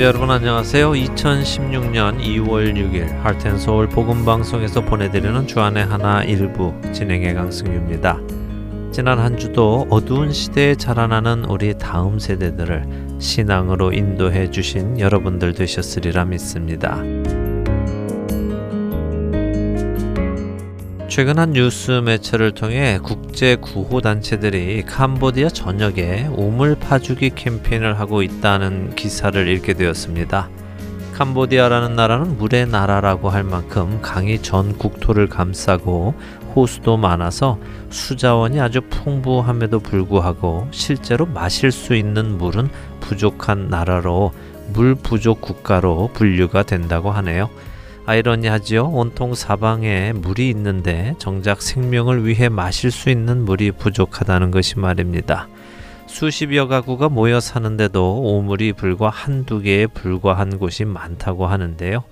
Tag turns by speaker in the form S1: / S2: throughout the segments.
S1: 애청자 여러분 안녕하세요. 2016년 2월 6일 할텐서울 복음방송에서 보내드리는 주안의 하나 일부 진행의 강승규입니다. 지난 한 주도 어두운 시대에 자라나는 우리 다음 세대들을 신앙으로 인도해 주신 여러분들 되셨으리라 믿습니다. 최근 한 뉴스 매체를 통해 국제 구호 단체들이 캄보디아 전역에 우물 파주기 캠페인을 하고 있다는 기사를 읽게 되었습니다. 캄보디아라는 나라는 물의 나라라고 할 만큼 강이 전 국토를 감싸고 호수도 많아서 수자원이 아주 풍부함에도 불구하고 실제로 마실 수 있는 물은 부족한 나라로 물 부족 국가로 분류가 된다고 하네요. 아이러니하지요. 온통 사방에 물이 있는데 정작 생명을 위해 마실 수 있는 물이 부족하다는 것이 말입니다. 수십여 가구가 모여 사는데도 오물이 불과 한두 개에 불과한 곳이 많다고 하는데요.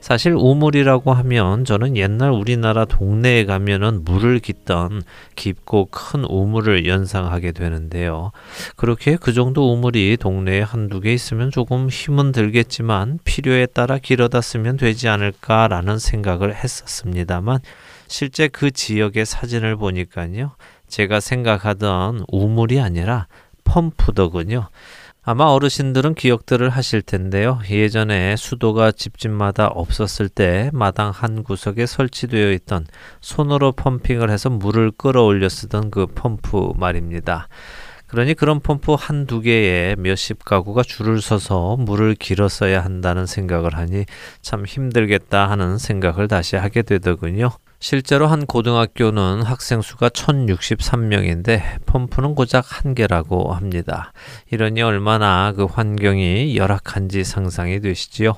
S1: 사실 우물이라고 하면 저는 옛날 우리나라 동네에 가면은 물을 깃던 깊고 큰 우물을 연상하게 되는데요. 그렇게 그 정도 우물이 동네에 한두 개 있으면 조금 힘은 들겠지만 필요에 따라 길어다 쓰면 되지 않을까라는 생각을 했었습니다만 실제 그 지역의 사진을 보니까요. 제가 생각하던 우물이 아니라 펌프더군요. 아마 어르신들은 기억들을 하실 텐데요. 예전에 수도가 집집마다 없었을 때 마당 한 구석에 설치되어 있던 손으로 펌핑을 해서 물을 끌어올려 쓰던 그 펌프 말입니다. 그러니 그런 펌프 한 두 개에 몇십 가구가 줄을 서서 물을 길어 써야 한다는 생각을 하니 참 힘들겠다 하는 생각을 다시 하게 되더군요. 실제로 한 고등학교는 학생 수가 1063명인데 펌프는 고작 한 개라고 합니다. 이러니 얼마나 그 환경이 열악한지 상상이 되시지요.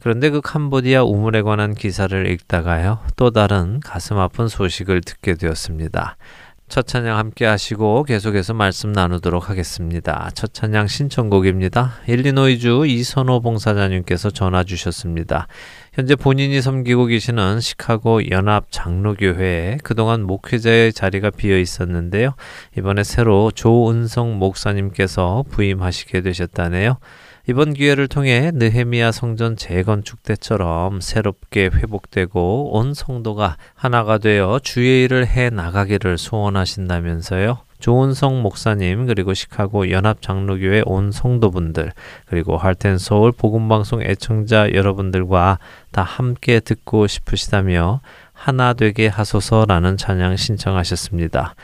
S1: 그런데 그 캄보디아 우물에 관한 기사를 읽다가요. 또 다른 가슴 아픈 소식을 듣게 되었습니다. 첫 찬양 함께 하시고 계속해서 말씀 나누도록 하겠습니다. 첫 찬양 신청곡입니다. 일리노이주 이선호 봉사자님께서 전화 주셨습니다. 현재 본인이 섬기고 계시는 시카고 연합 장로교회에 그동안 목회자의 자리가 비어 있었는데요. 이번에 새로 조은성 목사님께서 부임하시게 되셨다네요. 이번 기회를 통해 느헤미야 성전 재건축 때처럼 새롭게 회복되고 온 성도가 하나가 되어 주의 일을 해 나가기를 소원하신다면서요. 조은성 목사님 그리고 시카고 연합 장로교회 온 성도분들 그리고 할텐 서울 복음 방송 애청자 여러분들과 다 함께 듣고 싶으시다며 하나 되게 하소서라는 찬양 신청하셨습니다.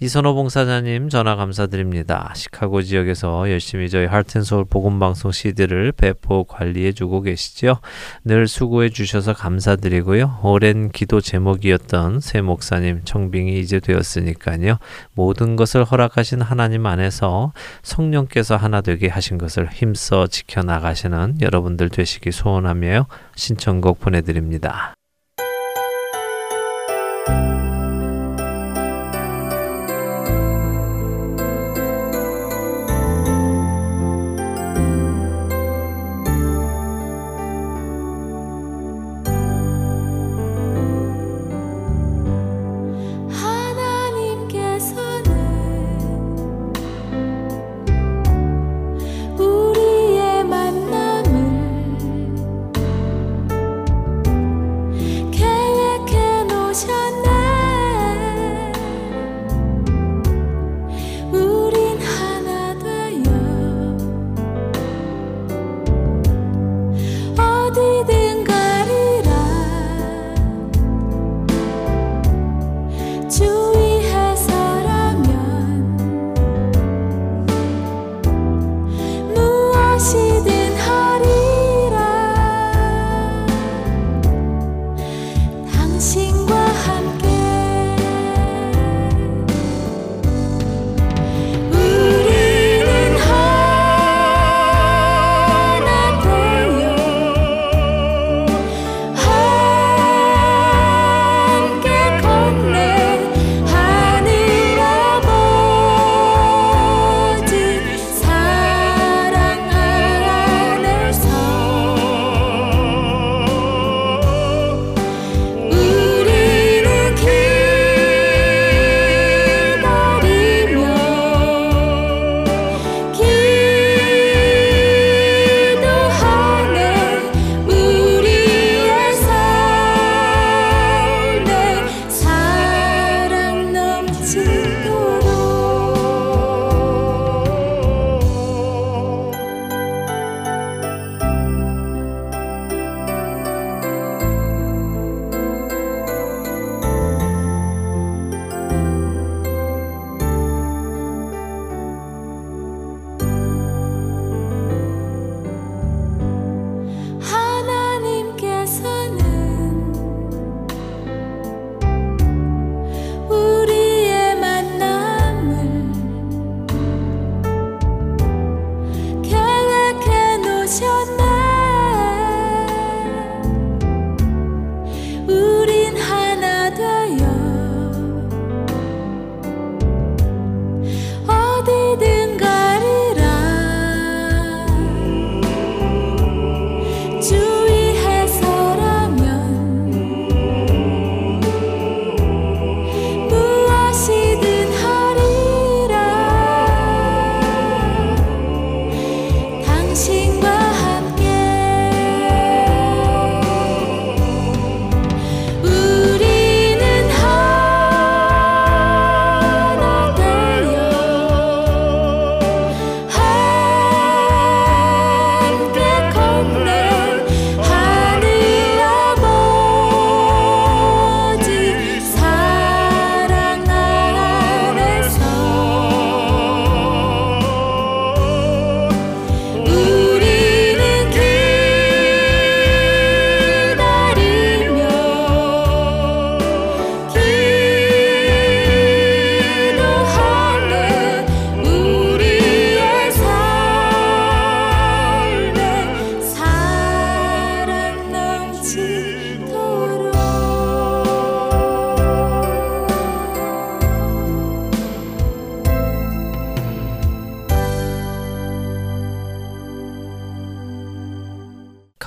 S1: 이선호 봉사자님 전화 감사드립니다. 시카고 지역에서 열심히 저희 할텐서울 복음방송 CD를 배포 관리해 주고 계시죠. 늘 수고해 주셔서 감사드리고요. 오랜 기도 제목이었던 새 목사님 청빙이 이제 되었으니까요. 모든 것을 허락하신 하나님 안에서 성령께서 하나 되게 하신 것을 힘써 지켜나가시는 여러분들 되시기 소원하며 신청곡 보내드립니다.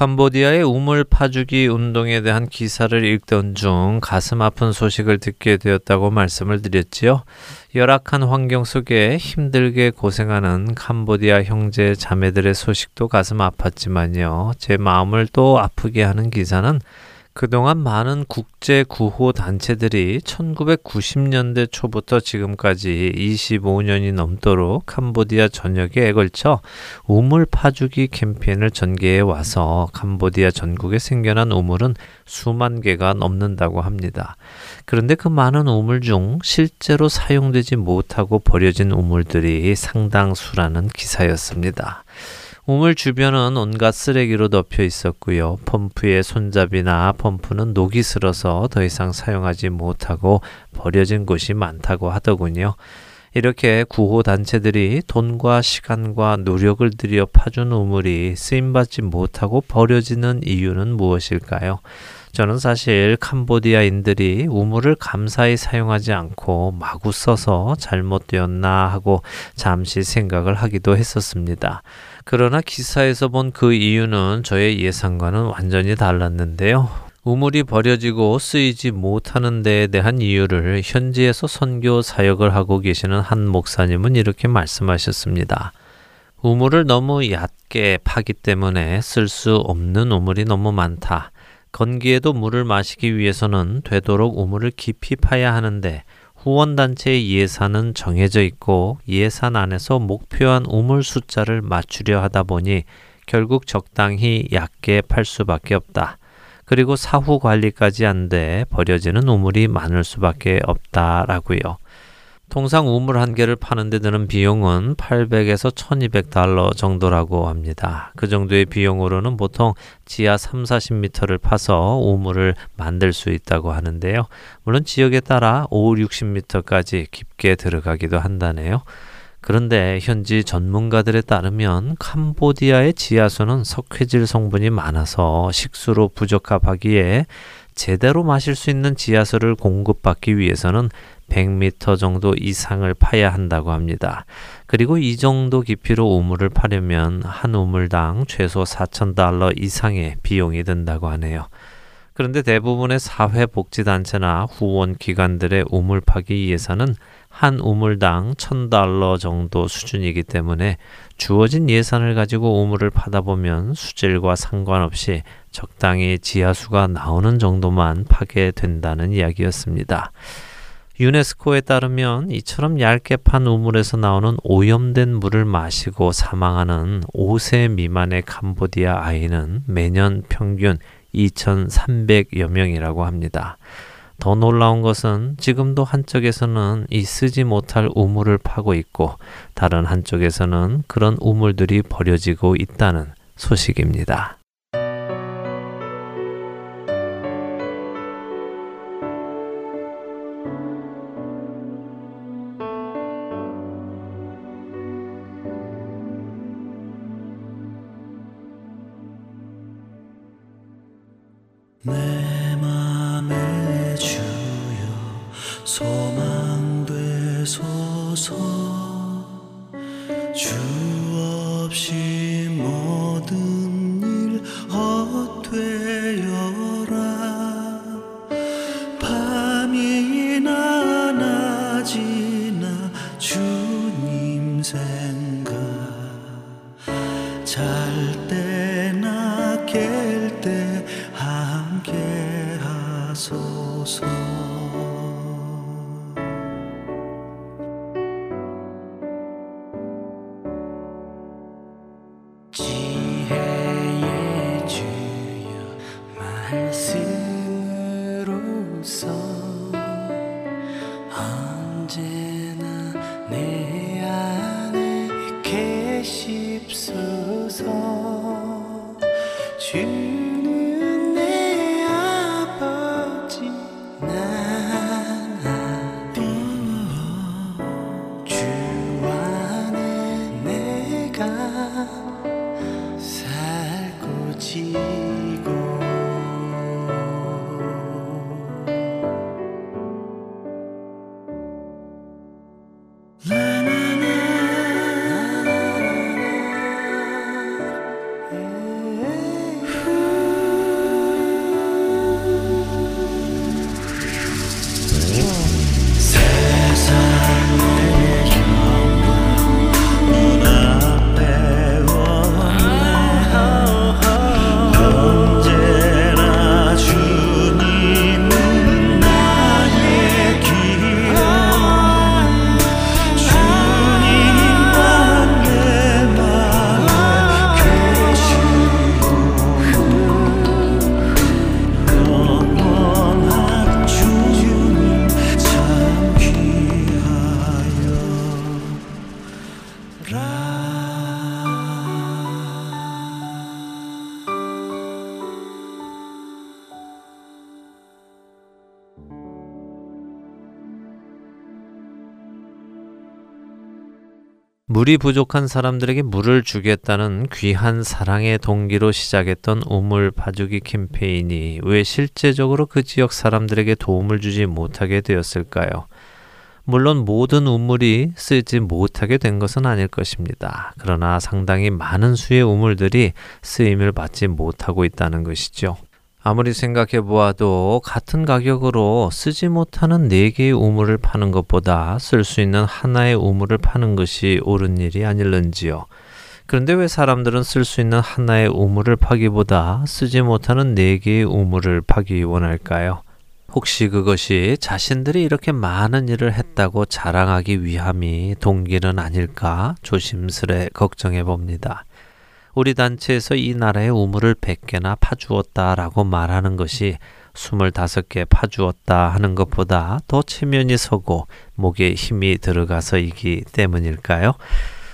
S1: 캄보디아의 우물 파주기 운동에 대한 기사를 읽던 중 가슴 아픈 소식을 듣게 되었다고 말씀을 드렸지요. 열악한 환경 속에 힘들게 고생하는 캄보디아 형제 자매들의 소식도 가슴 아팠지만요. 제 마음을 또 아프게 하는 기사는 그동안 많은 국제 구호 단체들이 1990년대 초부터 지금까지 25년이 넘도록 캄보디아 전역에 걸쳐 우물 파주기 캠페인을 전개해 와서 캄보디아 전국에 생겨난 우물은 수만 개가 넘는다고 합니다. 그런데 그 많은 우물 중 실제로 사용되지 못하고 버려진 우물들이 상당수라는 기사였습니다. 우물 주변은 온갖 쓰레기로 덮여 있었고요. 펌프의 손잡이나 펌프는 녹이 슬어서 더 이상 사용하지 못하고 버려진 곳이 많다고 하더군요. 이렇게 구호 단체들이 돈과 시간과 노력을 들여 파준 우물이 쓰임받지 못하고 버려지는 이유는 무엇일까요? 저는 사실 캄보디아인들이 우물을 감사히 사용하지 않고 마구 써서 잘못되었나 하고 잠시 생각을 하기도 했었습니다. 그러나 기사에서 본 그 이유는 저의 예상과는 완전히 달랐는데요. 우물이 버려지고 쓰이지 못하는 데에 대한 이유를 현지에서 선교 사역을 하고 계시는 한 목사님은 이렇게 말씀하셨습니다. 우물을 너무 얕게 파기 때문에 쓸 수 없는 우물이 너무 많다. 건기에도 물을 마시기 위해서는 되도록 우물을 깊이 파야 하는데 후원단체의 예산은 정해져 있고 예산 안에서 목표한 우물 숫자를 맞추려 하다 보니 결국 적당히 얕게 팔 수밖에 없다. 그리고 사후 관리까지 안 돼 버려지는 우물이 많을 수밖에 없다라고요. 통상 우물 한 개를 파는데 드는 비용은 800에서 1200달러 정도라고 합니다. 그 정도의 비용으로는 보통 지하 3, 40m를 파서 우물을 만들 수 있다고 하는데요. 물론 지역에 따라 5, 60m까지 깊게 들어가기도 한다네요. 그런데 현지 전문가들에 따르면 캄보디아의 지하수는 석회질 성분이 많아서 식수로 부적합하기에 제대로 마실 수 있는 지하수를 공급받기 위해서는 100m 정도 이상을 파야 한다고 합니다. 그리고 이 정도 깊이로 우물을 파려면 한 우물당 최소 4,000달러 이상의 비용이 든다고 하네요. 그런데 대부분의 사회복지단체나 후원기관들의 우물 파기 예산은 한 우물당 1,000달러 정도 수준이기 때문에 주어진 예산을 가지고 우물을 파다 보면 수질과 상관없이 적당히 지하수가 나오는 정도만 파게 된다는 이야기였습니다. 유네스코에 따르면 이처럼 얇게 판 우물에서 나오는 오염된 물을 마시고 사망하는 5세 미만의 캄보디아 아이는 매년 평균 2,300여 명이라고 합니다. 더 놀라운 것은 지금도 한쪽에서는 이 쓰지 못할 우물을 파고 있고 다른 한쪽에서는 그런 우물들이 버려지고 있다는 소식입니다. 물이 부족한 사람들에게 물을 주겠다는 귀한 사랑의 동기로 시작했던 우물 파주기 캠페인이 왜 실제적으로 그 지역 사람들에게 도움을 주지 못하게 되었을까요? 물론 모든 우물이 쓰지 못하게 된 것은 아닐 것입니다. 그러나 상당히 많은 수의 우물들이 쓰임을 받지 못하고 있다는 것이죠. 아무리 생각해 보아도 같은 가격으로 쓰지 못하는 4개의 우물을 파는 것보다 쓸 수 있는 하나의 우물을 파는 것이 옳은 일이 아닐는지요. 그런데 왜 사람들은 쓸 수 있는 하나의 우물을 파기보다 쓰지 못하는 4개의 우물을 파기 원할까요? 혹시 그것이 자신들이 이렇게 많은 일을 했다고 자랑하기 위함이 동기는 아닐까 조심스레 걱정해 봅니다. 우리 단체에서 이 나라의 우물을 100개나 파주었다라고 말하는 것이 25개 파주었다 하는 것보다 더 체면이 서고 목에 힘이 들어가서이기 때문일까요?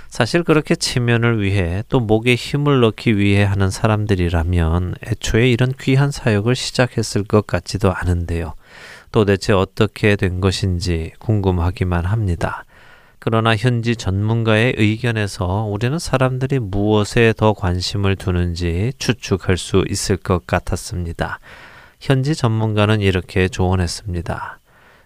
S1: 사실 그렇게 체면을 위해 또 목에 힘을 넣기 위해 하는 사람들이라면 애초에 이런 귀한 사역을 시작했을 것 같지도 않은데요. 도대체 어떻게 된 것인지 궁금하기만 합니다. 그러나 현지 전문가의 의견에서 우리는 사람들이 무엇에 더 관심을 두는지 추측할 수 있을 것 같았습니다. 현지 전문가는 이렇게 조언했습니다.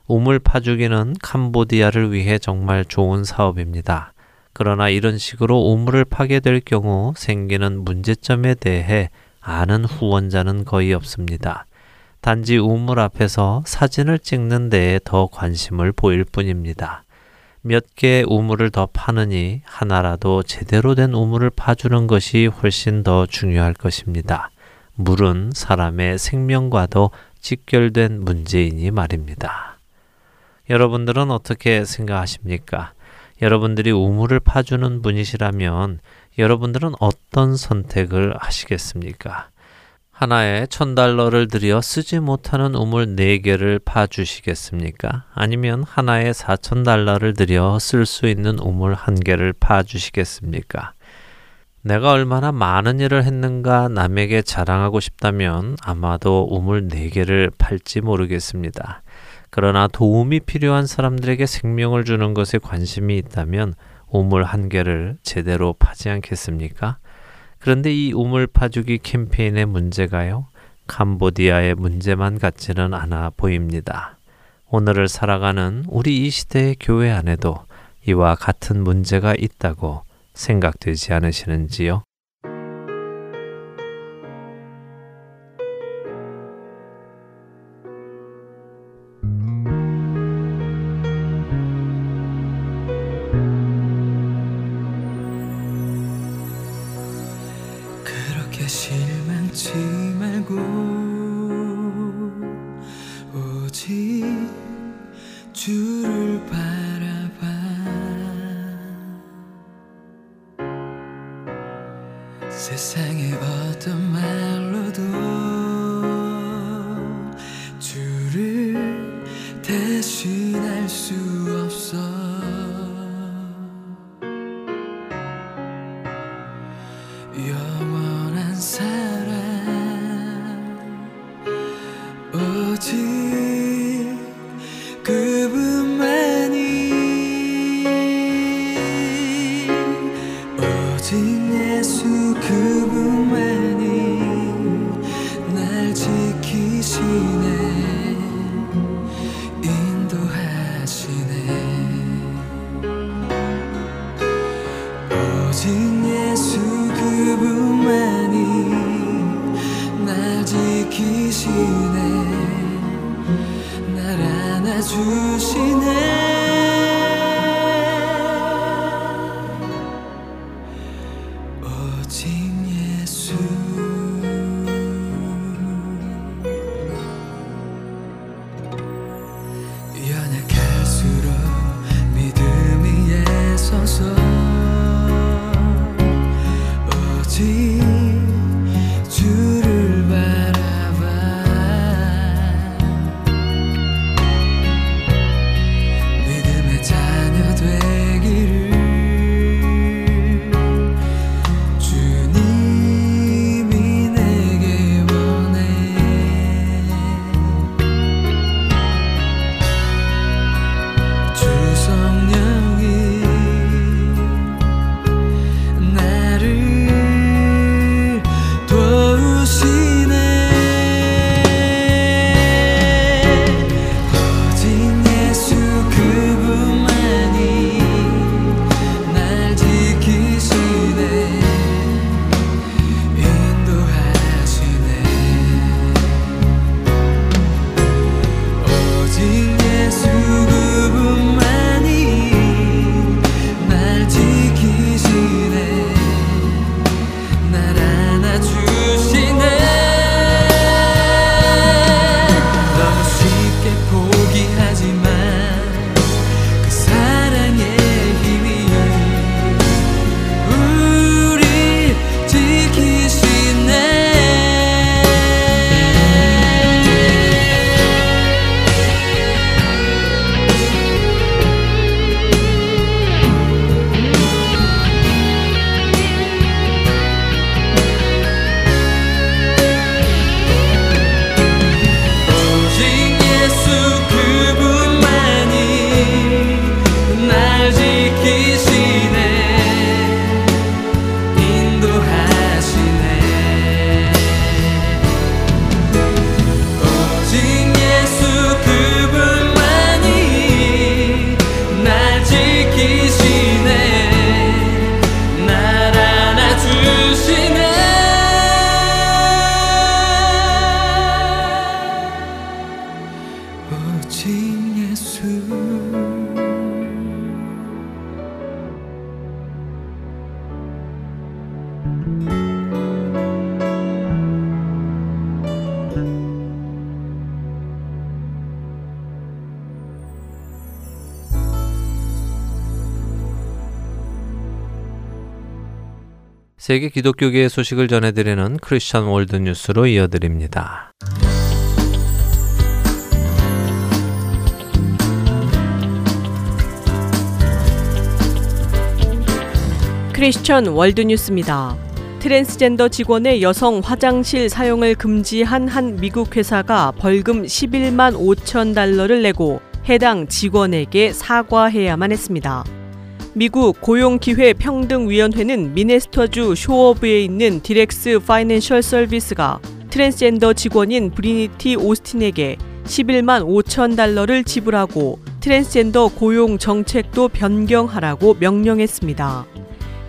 S1: 우물 파주기는 캄보디아를 위해 정말 좋은 사업입니다. 그러나 이런 식으로 우물을 파게 될 경우 생기는 문제점에 대해 아는 후원자는 거의 없습니다. 단지 우물 앞에서 사진을 찍는 데에 더 관심을 보일 뿐입니다. 몇개 우물을 더 파느니 하나라도 제대로 된 우물을 파주는 것이 훨씬 더 중요할 것입니다. 물은 사람의 생명과도 직결된 문제이니 말입니다. 여러분들은 어떻게 생각하십니까? 여러분들이 우물을 파주는 분이시라면 여러분들은 어떤 선택을 하시겠습니까? 하나에 천 달러를 들여 쓰지 못하는 우물 네 개를 파 주시겠습니까? 아니면 하나에 사천 달러를 들여 쓸 수 있는 우물 한 개를 파 주시겠습니까? 내가 얼마나 많은 일을 했는가 남에게 자랑하고 싶다면 아마도 우물 네 개를 팔지 모르겠습니다. 그러나 도움이 필요한 사람들에게 생명을 주는 것에 관심이 있다면 우물 한 개를 제대로 파지 않겠습니까? 그런데 이 우물 파주기 캠페인의 문제가요. 캄보디아의 문제만 같지는 않아 보입니다. 오늘을 살아가는 우리 이 시대의 교회 안에도 이와 같은 문제가 있다고 생각되지 않으시는지요? 세상의 어떤 말로도 세계 기독교계의 소식을 전해드리는 Christian World News로 이어드립니다.
S2: Christian World News입니다. 트랜스젠더 직원의 여성 화장실 사용을 금지한 한 미국 회사가 벌금 11만 5천 달러를 내고 해당 직원에게 사과해야만 했습니다. 미국 고용기회평등위원회는 미네소타주 쇼어뷰에 있는 Deluxe Financial Services가 트랜스젠더 직원인 브리트니 오스틴에게 11만 5천 달러를 지불하고 트랜스젠더 고용 정책도 변경하라고 명령했습니다.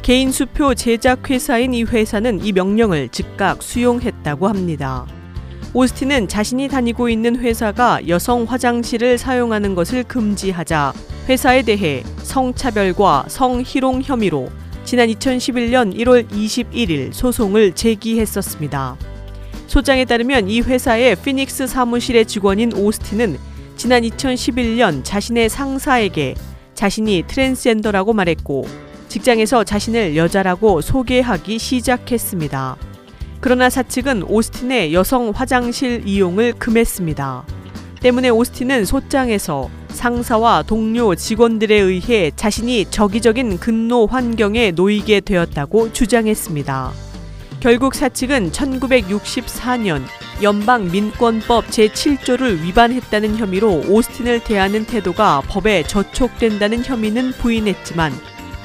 S2: 개인 수표 제작 회사인 이 회사는 이 명령을 즉각 수용했다고 합니다. 오스틴은 자신이 다니고 있는 회사가 여성 화장실을 사용하는 것을 금지하자 회사에 대해 성차별과 성희롱 혐의로 지난 2011년 1월 21일 소송을 제기했었습니다. 소장에 따르면 이 회사의 피닉스 사무실의 직원인 오스틴은 지난 2011년 자신의 상사에게 자신이 트랜스젠더라고 말했고 직장에서 자신을 여자라고 소개하기 시작했습니다. 그러나 사측은 오스틴의 여성 화장실 이용을 금했습니다. 때문에 오스틴은 소장에서 상사와 동료 직원들에 의해 자신이 적의적인 근로 환경에 놓이게 되었다고 주장했습니다. 결국 사측은 1964년 연방 민권법 제7조를 위반했다는 혐의로 오스틴을 대하는 태도가 법에 저촉된다는 혐의는 부인했지만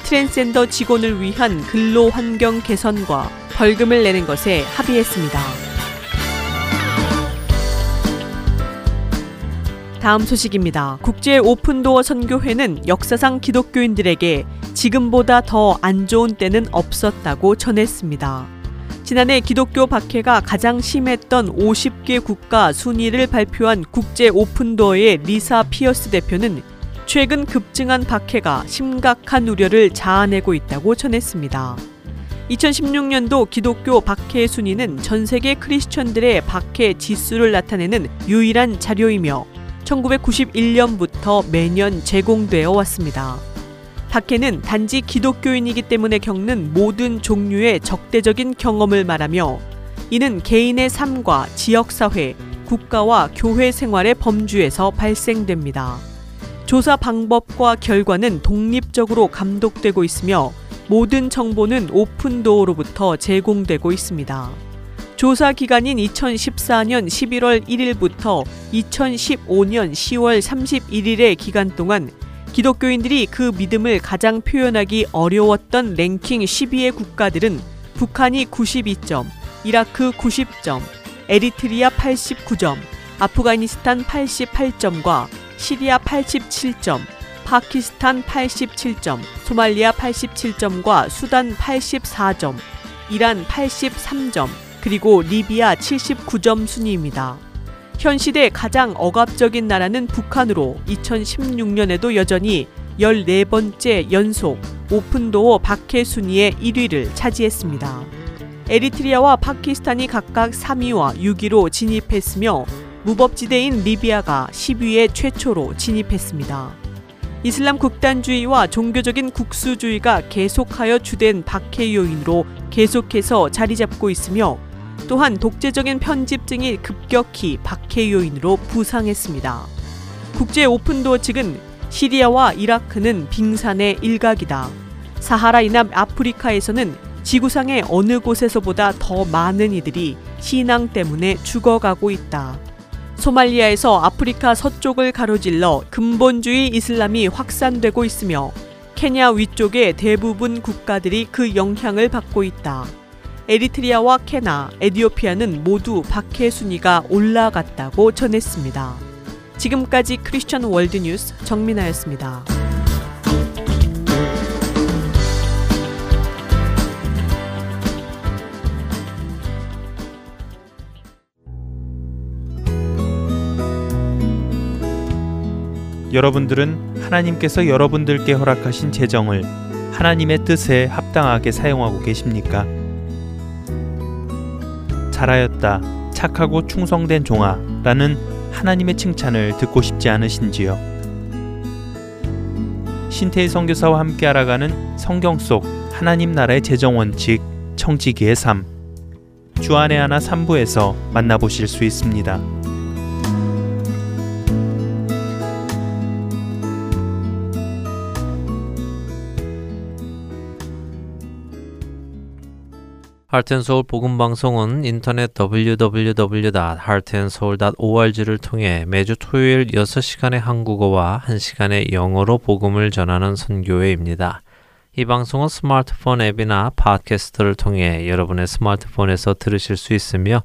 S2: 트랜스젠더 직원을 위한 근로 환경 개선과 벌금을 내는 것에 합의했습니다. 다음 소식입니다. 국제 오픈도어 선교회는 역사상 기독교인들에게 지금보다 더 안 좋은 때는 없었다고 전했습니다. 지난해 기독교 박해가 가장 심했던 50개 국가 순위를 발표한 국제 오픈도어의 리사 피어스 대표는 최근 급증한 박해가 심각한 우려를 자아내고 있다고 전했습니다. 2016년도 기독교 박해 순위는 전 세계 크리스천들의 박해 지수를 나타내는 유일한 자료이며 1991년부터 매년 제공되어 왔습니다. 박해는 단지 기독교인이기 때문에 겪는 모든 종류의 적대적인 경험을 말하며 이는 개인의 삶과 지역사회, 국가와 교회 생활의 범주에서 발생됩니다. 조사 방법과 결과는 독립적으로 감독되고 있으며 모든 정보는 오픈도어로부터 제공되고 있습니다. 조사 기간인 2014년 11월 1일부터 2015년 10월 31일의 기간 동안 기독교인들이 그 믿음을 가장 표현하기 어려웠던 랭킹 10위의 국가들은 북한이 92점, 이라크 90점, 에리트리아 89점, 아프가니스탄 88점과 시리아 87점, 파키스탄 87점, 소말리아 87점과 수단 84점, 이란 83점, 그리고 리비아 79점 순위입니다. 현 시대 가장 억압적인 나라는 북한으로 2016년에도 여전히 14번째 연속 오픈도어 박해 순위의 1위를 차지했습니다. 에리트리아와 파키스탄이 각각 3위와 6위로 진입했으며 무법지대인 리비아가 10위에 최초로 진입했습니다. 이슬람 극단주의와 종교적인 국수주의가 계속하여 주된 박해 요인으로 계속해서 자리 잡고 있으며 또한 독재적인 편집증이 급격히 박해 요인으로 부상했습니다. 국제 오픈도어 측은 시리아와 이라크는 빙산의 일각이다. 사하라 이남 아프리카에서는 지구상의 어느 곳에서보다 더 많은 이들이 신앙 때문에 죽어가고 있다. 소말리아에서 아프리카 서쪽을 가로질러 근본주의 이슬람이 확산되고 있으며 케냐 위쪽의 대부분 국가들이 그 영향을 받고 있다. 에리트리아와 케나, 에디오피아는 모두 박해 순위가 올라갔다고 전했습니다. 지금까지 크리스천 월드뉴스 정민아였습니다.
S3: 여러분들은 하나님께서 여러분들께 허락하신 재정을 하나님의 뜻에 합당하게 사용하고 계십니까? 잘하였다. 착하고 충성된 종아. 라는 하나님의 칭찬을 듣고 싶지 않으신지요? 신태희 선교사와 함께 알아가는 성경 속 하나님 나라의 재정 원칙 청지기의 삶 주안의 하나 3부에서 만나보실 수 있습니다.
S1: 하트앤서울 복음방송은 인터넷 www.heartandsoul.org를 통해 매주 토요일 6시간의 한국어와 1시간의 영어로 복음을 전하는 선교회입니다. 이 방송은 스마트폰 앱이나 팟캐스트를 통해 여러분의 스마트폰에서 들으실 수 있으며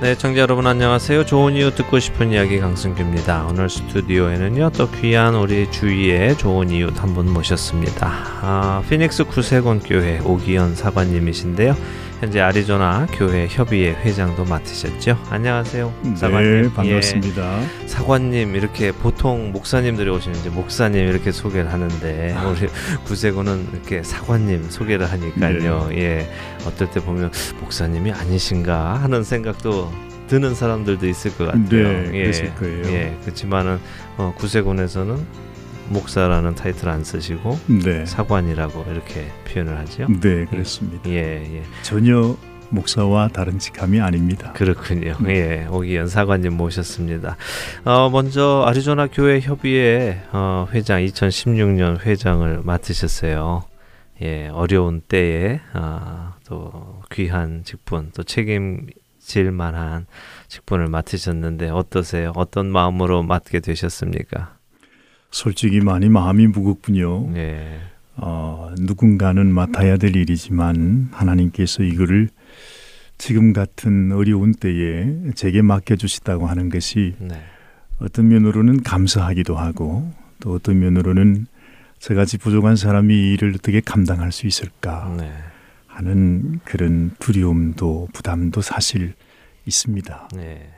S1: 네, 청자 여러분 안녕하세요. 좋은 이유 듣고 싶은 이야기 강승규입니다. 오늘 스튜디오에는요 또 귀한 우리 주위에 좋은 이유 한분 모셨습니다. 아, 피닉스 구세곤 교회 오기현 사관님이신데요. 현재 아리조나 교회 협의회 회장도 맡으셨죠. 안녕하세요, 사관님.
S4: 네, 반갑습니다.
S1: 예, 사관님 이렇게 보통 목사님들이 오시는 이제 목사님 이렇게 소개를 하는데
S4: 아.
S1: 우리 구세군은 이렇게 사관님 소개를 하니까요.
S4: 네.
S1: 예, 어떨 때 보면 목사님이 아니신가 하는 생각도 드는 사람들도 있을 것 같아요.
S4: 네,
S1: 예,
S4: 그랬을 거예요.
S1: 예, 그렇지만은 어, 구세군에서는 목사라는 타이틀 안 쓰시고
S4: 네,
S1: 사관이라고 이렇게 표현을 하죠.
S4: 네, 그렇습니다.
S1: 예, 예.
S4: 전혀 목사와 다른 직함이 아닙니다.
S1: 그렇군요.
S4: 네.
S1: 예, 오기현 사관님 모셨습니다. 어, 먼저 아리조나 교회 협의회 어, 회장 2016년 회장을 맡으셨어요. 예, 어려운 때에 아, 또 귀한 직분, 또 책임질 만한 직분을 맡으셨는데 어떠세요? 어떤 마음으로 맡게 되셨습니까?
S4: 솔직히 많이 마음이 무겁군요.
S1: 예,
S4: 어, 누군가는 맡아야 될 일이지만 하나님께서 이거를 지금 같은 어려운 때에 제게 맡겨주시다고 하는 것이
S1: 네,
S4: 어떤 면으로는 감사하기도 하고 또 어떤 면으로는 저같이 부족한 사람이 이 일을 어떻게 감당할 수 있을까
S1: 네,
S4: 하는 그런 두려움도 부담도 사실 있습니다.
S1: 네,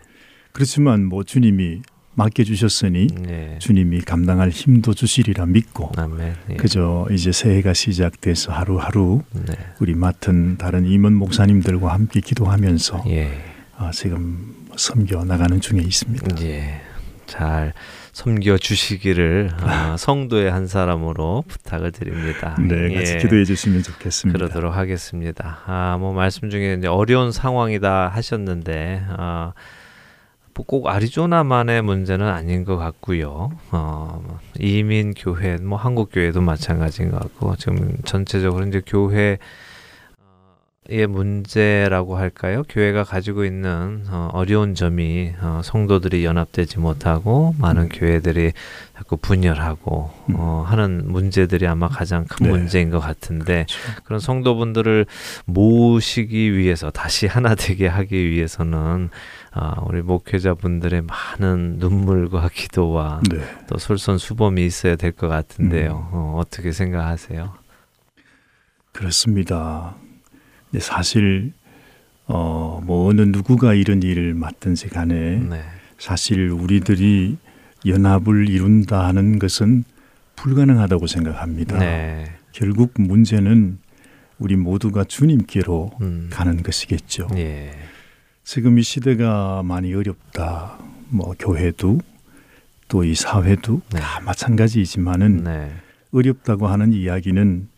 S4: 그렇지만 뭐 주님이 맡겨주셨으니
S1: 네.
S4: 주님이 감당할 힘도 주시리라 믿고
S1: 아멘. 예.
S4: 그저 이제 새해가 시작돼서 하루하루
S1: 네,
S4: 우리 맡은 다른 임원 목사님들과 함께 기도하면서
S1: 예.
S4: 아, 지금 섬겨 나가는 중에 있습니다.
S1: 예, 잘 섬겨 주시기를 아, 성도의 한 사람으로 부탁을 드립니다.
S4: 네, 같이
S1: 예,
S4: 기도해 주시면 좋겠습니다.
S1: 그러도록 하겠습니다. 아, 뭐 말씀 중에 이제 어려운 상황이다 하셨는데 아, 뭐 꼭 아리조나만의 문제는 아닌 것 같고요. 어, 이민 교회, 뭐 한국 교회도 마찬가지인 것 같고 지금 전체적으로 이제 교회 의 문제라고 할까요? 교회가 가지고 있는 어, 어려운 점이 어, 성도들이 연합되지 못하고 많은 교회들이 자꾸 분열하고 어, 하는 문제들이 아마 가장 큰
S4: 네.
S1: 문제인 것 같은데
S4: 그렇죠.
S1: 그런 성도분들을 모으시기 위해서 다시 하나 되게 하기 위해서는 아, 우리 목회자분들의 많은 눈물과 기도와
S4: 네.
S1: 또 솔선수범이 있어야 될 것 같은데요.
S4: 음.
S1: 어, 어떻게 생각하세요?
S4: 그렇습니다. 근데 사실 어, 뭐 어느 누구가 이런 일을 맡든지 간에
S1: 네,
S4: 사실 우리들이 연합을 이룬다 하는 것은 불가능하다고 생각합니다.
S1: 네,
S4: 결국 문제는 우리 모두가 주님께로
S1: 음,
S4: 가는 것이겠죠.
S1: 예,
S4: 지금 이 시대가 많이 어렵다. 뭐 교회도 또 이 사회도
S1: 네.
S4: 다 마찬가지이지만은
S1: 네,
S4: 어렵다고 하는 이야기는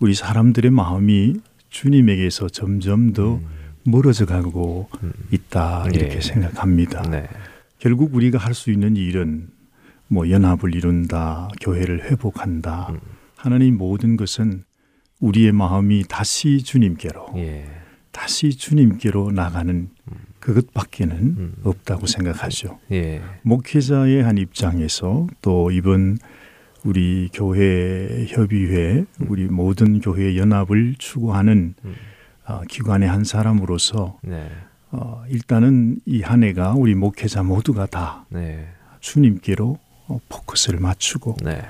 S4: 우리 사람들의 마음이 주님에게서 점점 더
S1: 음,
S4: 멀어져 가고
S1: 음,
S4: 있다 이렇게
S1: 예.
S4: 생각합니다.
S1: 네,
S4: 결국 우리가 할 수 있는 일은 뭐 연합을 이룬다, 교회를 회복한다
S1: 음.
S4: 이 모든 것은 우리의 마음이 다시 주님께로
S1: 예,
S4: 다시 주님께로 나가는 그것밖에는
S1: 음.
S4: 없다고 생각하죠.
S1: 예,
S4: 목회자의 한 입장에서 또 이번 우리 교회 협의회, 우리 모든 교회 연합을 추구하는
S1: 음.
S4: 어, 기관의 한 사람으로서
S1: 네.
S4: 어, 일단은 이 한 해가 우리 목회자 모두가 다
S1: 네.
S4: 주님께로 어, 포커스를 맞추고
S1: 네.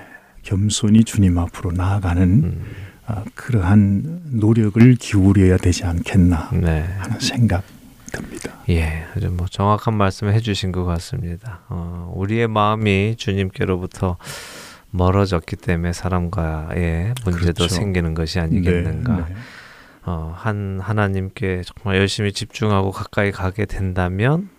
S4: 겸손히 주님 앞으로 나아가는
S1: 음.
S4: 아, 그러한 노력을 기울여야 되지 않겠나
S1: 네.
S4: 하는 생각 듭니다.
S1: 예, 아주 뭐 정확한 말씀을 해주신 것 같습니다. 어, 우리의 마음이 주님께로부터 멀어졌기 때문에 사람과의 문제도
S4: 그렇죠.
S1: 생기는 것이 아니겠는가.
S4: 네, 네.
S1: 어, 한 하나님께 정말 열심히 집중하고 가까이 가게 된다면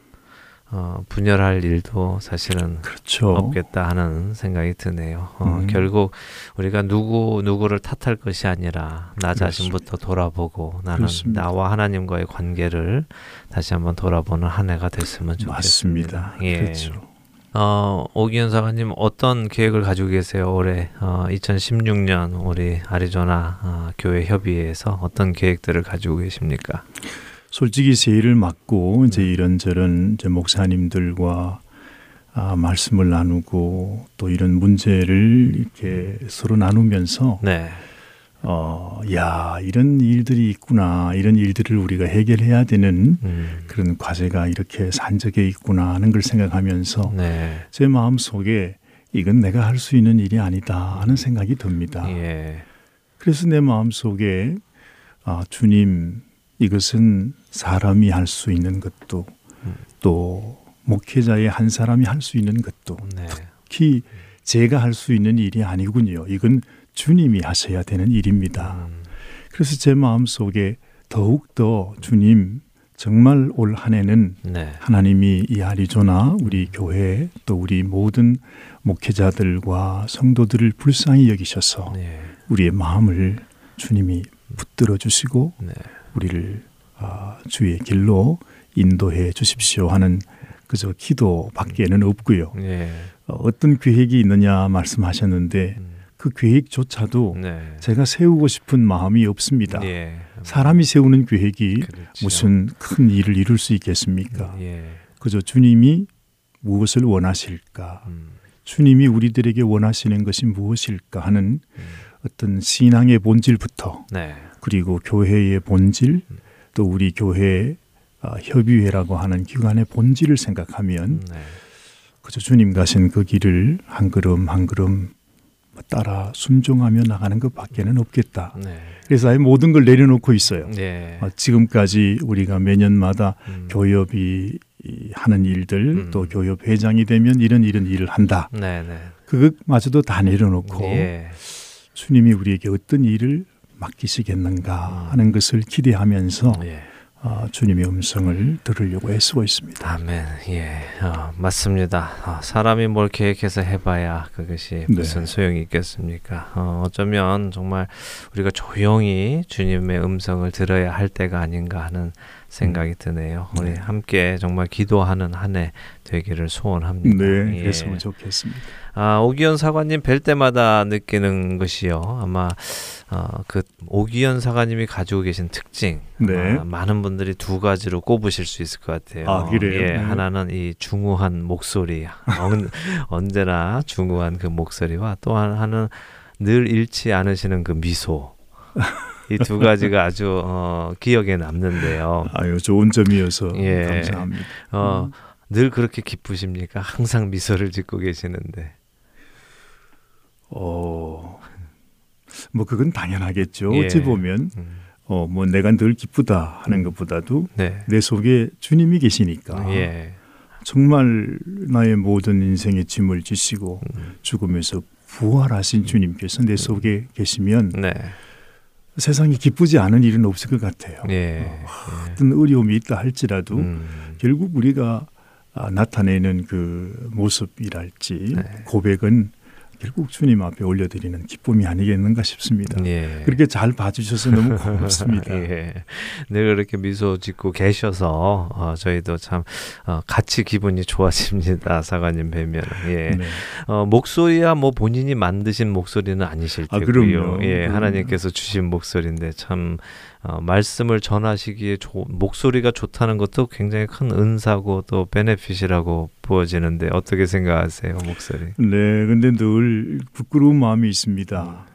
S1: 어, 분열할 일도 사실은
S4: 그렇죠.
S1: 없겠다 하는 생각이 드네요. 어,
S4: 음.
S1: 결국 우리가 누구 누구를 탓할 것이 아니라 나
S4: 그렇습니다.
S1: 자신부터 돌아보고 나는
S4: 그렇습니다.
S1: 나와 하나님과의 관계를 다시 한번 돌아보는 한 해가 됐으면 좋겠습니다.
S4: 맞습니다.
S1: 예.
S4: 그렇죠.
S1: 어, 오기현 사관님 어떤 계획을 가지고 계세요? 올해 어, 2016년 우리 아리조나 어, 교회 협의회에서 어떤 계획들을 가지고 계십니까?
S4: 솔직히 새해를 맞고 이제
S1: 음.
S4: 이런저런 이제 목사님들과 아, 말씀을 나누고 또 이런 문제를 이렇게 서로 나누면서
S1: 네.
S4: 어, 야 이런 일들이 있구나 이런 일들을 우리가 해결해야 되는
S1: 음.
S4: 그런 과제가 이렇게 산적에 있구나 하는 걸 생각하면서
S1: 네.
S4: 제 마음 속에 이건 내가 할 수 있는 일이 아니다 하는 생각이 듭니다.
S1: 예.
S4: 그래서 내 마음 속에 아, 주님 이것은 사람이 할 수 있는 것도
S1: 음.
S4: 또 목회자의 한 사람이 할 수 있는 것도
S1: 네.
S4: 특히 제가 할 수 있는 일이 아니군요. 이건 주님이 하셔야 되는 일입니다.
S1: 음.
S4: 그래서 제 마음 속에 더욱 더 주님 정말 올 한 해는
S1: 네.
S4: 하나님이 이 아리조나 우리 교회 또 우리 모든 목회자들과 성도들을 불쌍히 여기셔서
S1: 네.
S4: 우리의 마음을 주님이 붙들어 주시고
S1: 네.
S4: 우리를 아, 주의 길로 인도해 주십시오 하는 그저 기도밖에는 없고요.
S1: 예.
S4: 어, 어떤 계획이 있느냐 말씀하셨는데
S1: 음.
S4: 그 계획조차도
S1: 네.
S4: 제가 세우고 싶은 마음이 없습니다.
S1: 예.
S4: 사람이 세우는 계획이
S1: 그렇죠.
S4: 무슨 큰 일을 이룰 수 있겠습니까?
S1: 예.
S4: 그저 주님이 무엇을 원하실까?
S1: 음.
S4: 주님이 우리들에게 원하시는 것이 무엇일까 하는
S1: 음.
S4: 어떤 신앙의 본질부터
S1: 네.
S4: 그리고 교회의 본질 또 우리 교회 아, 협의회라고 하는 기관의 본질을 생각하면
S1: 네.
S4: 그저 주님 가신 그 길을 한 걸음 한 걸음 따라 순종하며 나가는 것밖에는 없겠다.
S1: 네.
S4: 그래서 아예 모든 걸 내려놓고 있어요.
S1: 예.
S4: 아, 지금까지 우리가 매년마다
S1: 음.
S4: 교협이 이 하는 일들
S1: 음.
S4: 또 교협 회장이 되면 이런 이런 일을 한다.
S1: 네, 네.
S4: 그것마저도 다 내려놓고
S1: 예.
S4: 주님이 우리에게 어떤 일을 맡기시겠는가 하는 것을 기대하면서
S1: 예.
S4: 아, 주님의 음성을 들으려고 애쓰고 있습니다.
S1: 아멘. 예, 어, 맞습니다. 어, 사람이 뭘 계획해서 해봐야 그것이
S4: 네.
S1: 무슨 소용이 있겠습니까? 어, 어쩌면 정말 우리가 조용히 주님의 음성을 들어야 할 때가 아닌가 하는 생각이 드네요. 우리
S4: 네.
S1: 함께 정말 기도하는 한 해 되기를 소원합니다.
S4: 네,
S1: 예.
S4: 그랬으면 좋겠습니다.
S1: 아, 오기현 사관님 뵐 때마다 느끼는 것이요. 아마 어, 그 오기현 사관님이 가지고 계신 특징,
S4: 네.
S1: 아마 많은 분들이 두 가지로 꼽으실 수 있을 것 같아요.
S4: 아, 그래요?
S1: 예,
S4: 네.
S1: 하나는 이 중후한 목소리, 언, 언제나 중후한 그 목소리와 또 하나는 늘 잃지 않으시는 그 미소. 이두 가지가 아주 어, 기억에 남는데요.
S4: 아유, 좋은 점이어서
S1: 예.
S4: 감사합니다.
S1: 어, 늘 그렇게 기쁘십니까? 항상 미소를 짓고 계시는데.
S4: 어, 뭐 그건 당연하겠죠.
S1: 예.
S4: 어찌 보면
S1: 음,
S4: 어, 뭐 내가 늘 기쁘다 하는 것보다도
S1: 네.
S4: 내 속에 주님이 계시니까
S1: 예.
S4: 정말 나의 모든 인생의 짐을 지시고
S1: 음,
S4: 죽음에서 부활하신 주님께서 내 속에 계시면
S1: 네.
S4: 세상에 기쁘지 않은 일은 없을 것 같아요.
S1: 예.
S4: 어떤 어려움이 있다 할지라도
S1: 음,
S4: 결국 우리가 아, 나타내는 그 모습이랄지
S1: 네.
S4: 고백은 결국 주님 앞에 올려드리는 기쁨이 아니겠는가 싶습니다.
S1: 예.
S4: 그렇게 잘 봐주셔서 너무 고맙습니다.
S1: 예. 늘 그렇게 미소 짓고 계셔서 어, 저희도 참 어, 같이 기분이 좋아집니다. 사관님 뵈면. 예.
S4: 네.
S1: 어, 목소리야 뭐 본인이 만드신 목소리는 아니실
S4: 아,
S1: 테고요.
S4: 그럼요.
S1: 예,
S4: 음.
S1: 하나님께서 주신 목소리인데 참 어, 말씀을 전하시기에 조, 목소리가 좋다는 것도 굉장히 큰 은사고 또 베네핏이라고 보여지는데 어떻게 생각하세요 목소리?
S4: 네, 근데 늘 부끄러운 마음이 있습니다.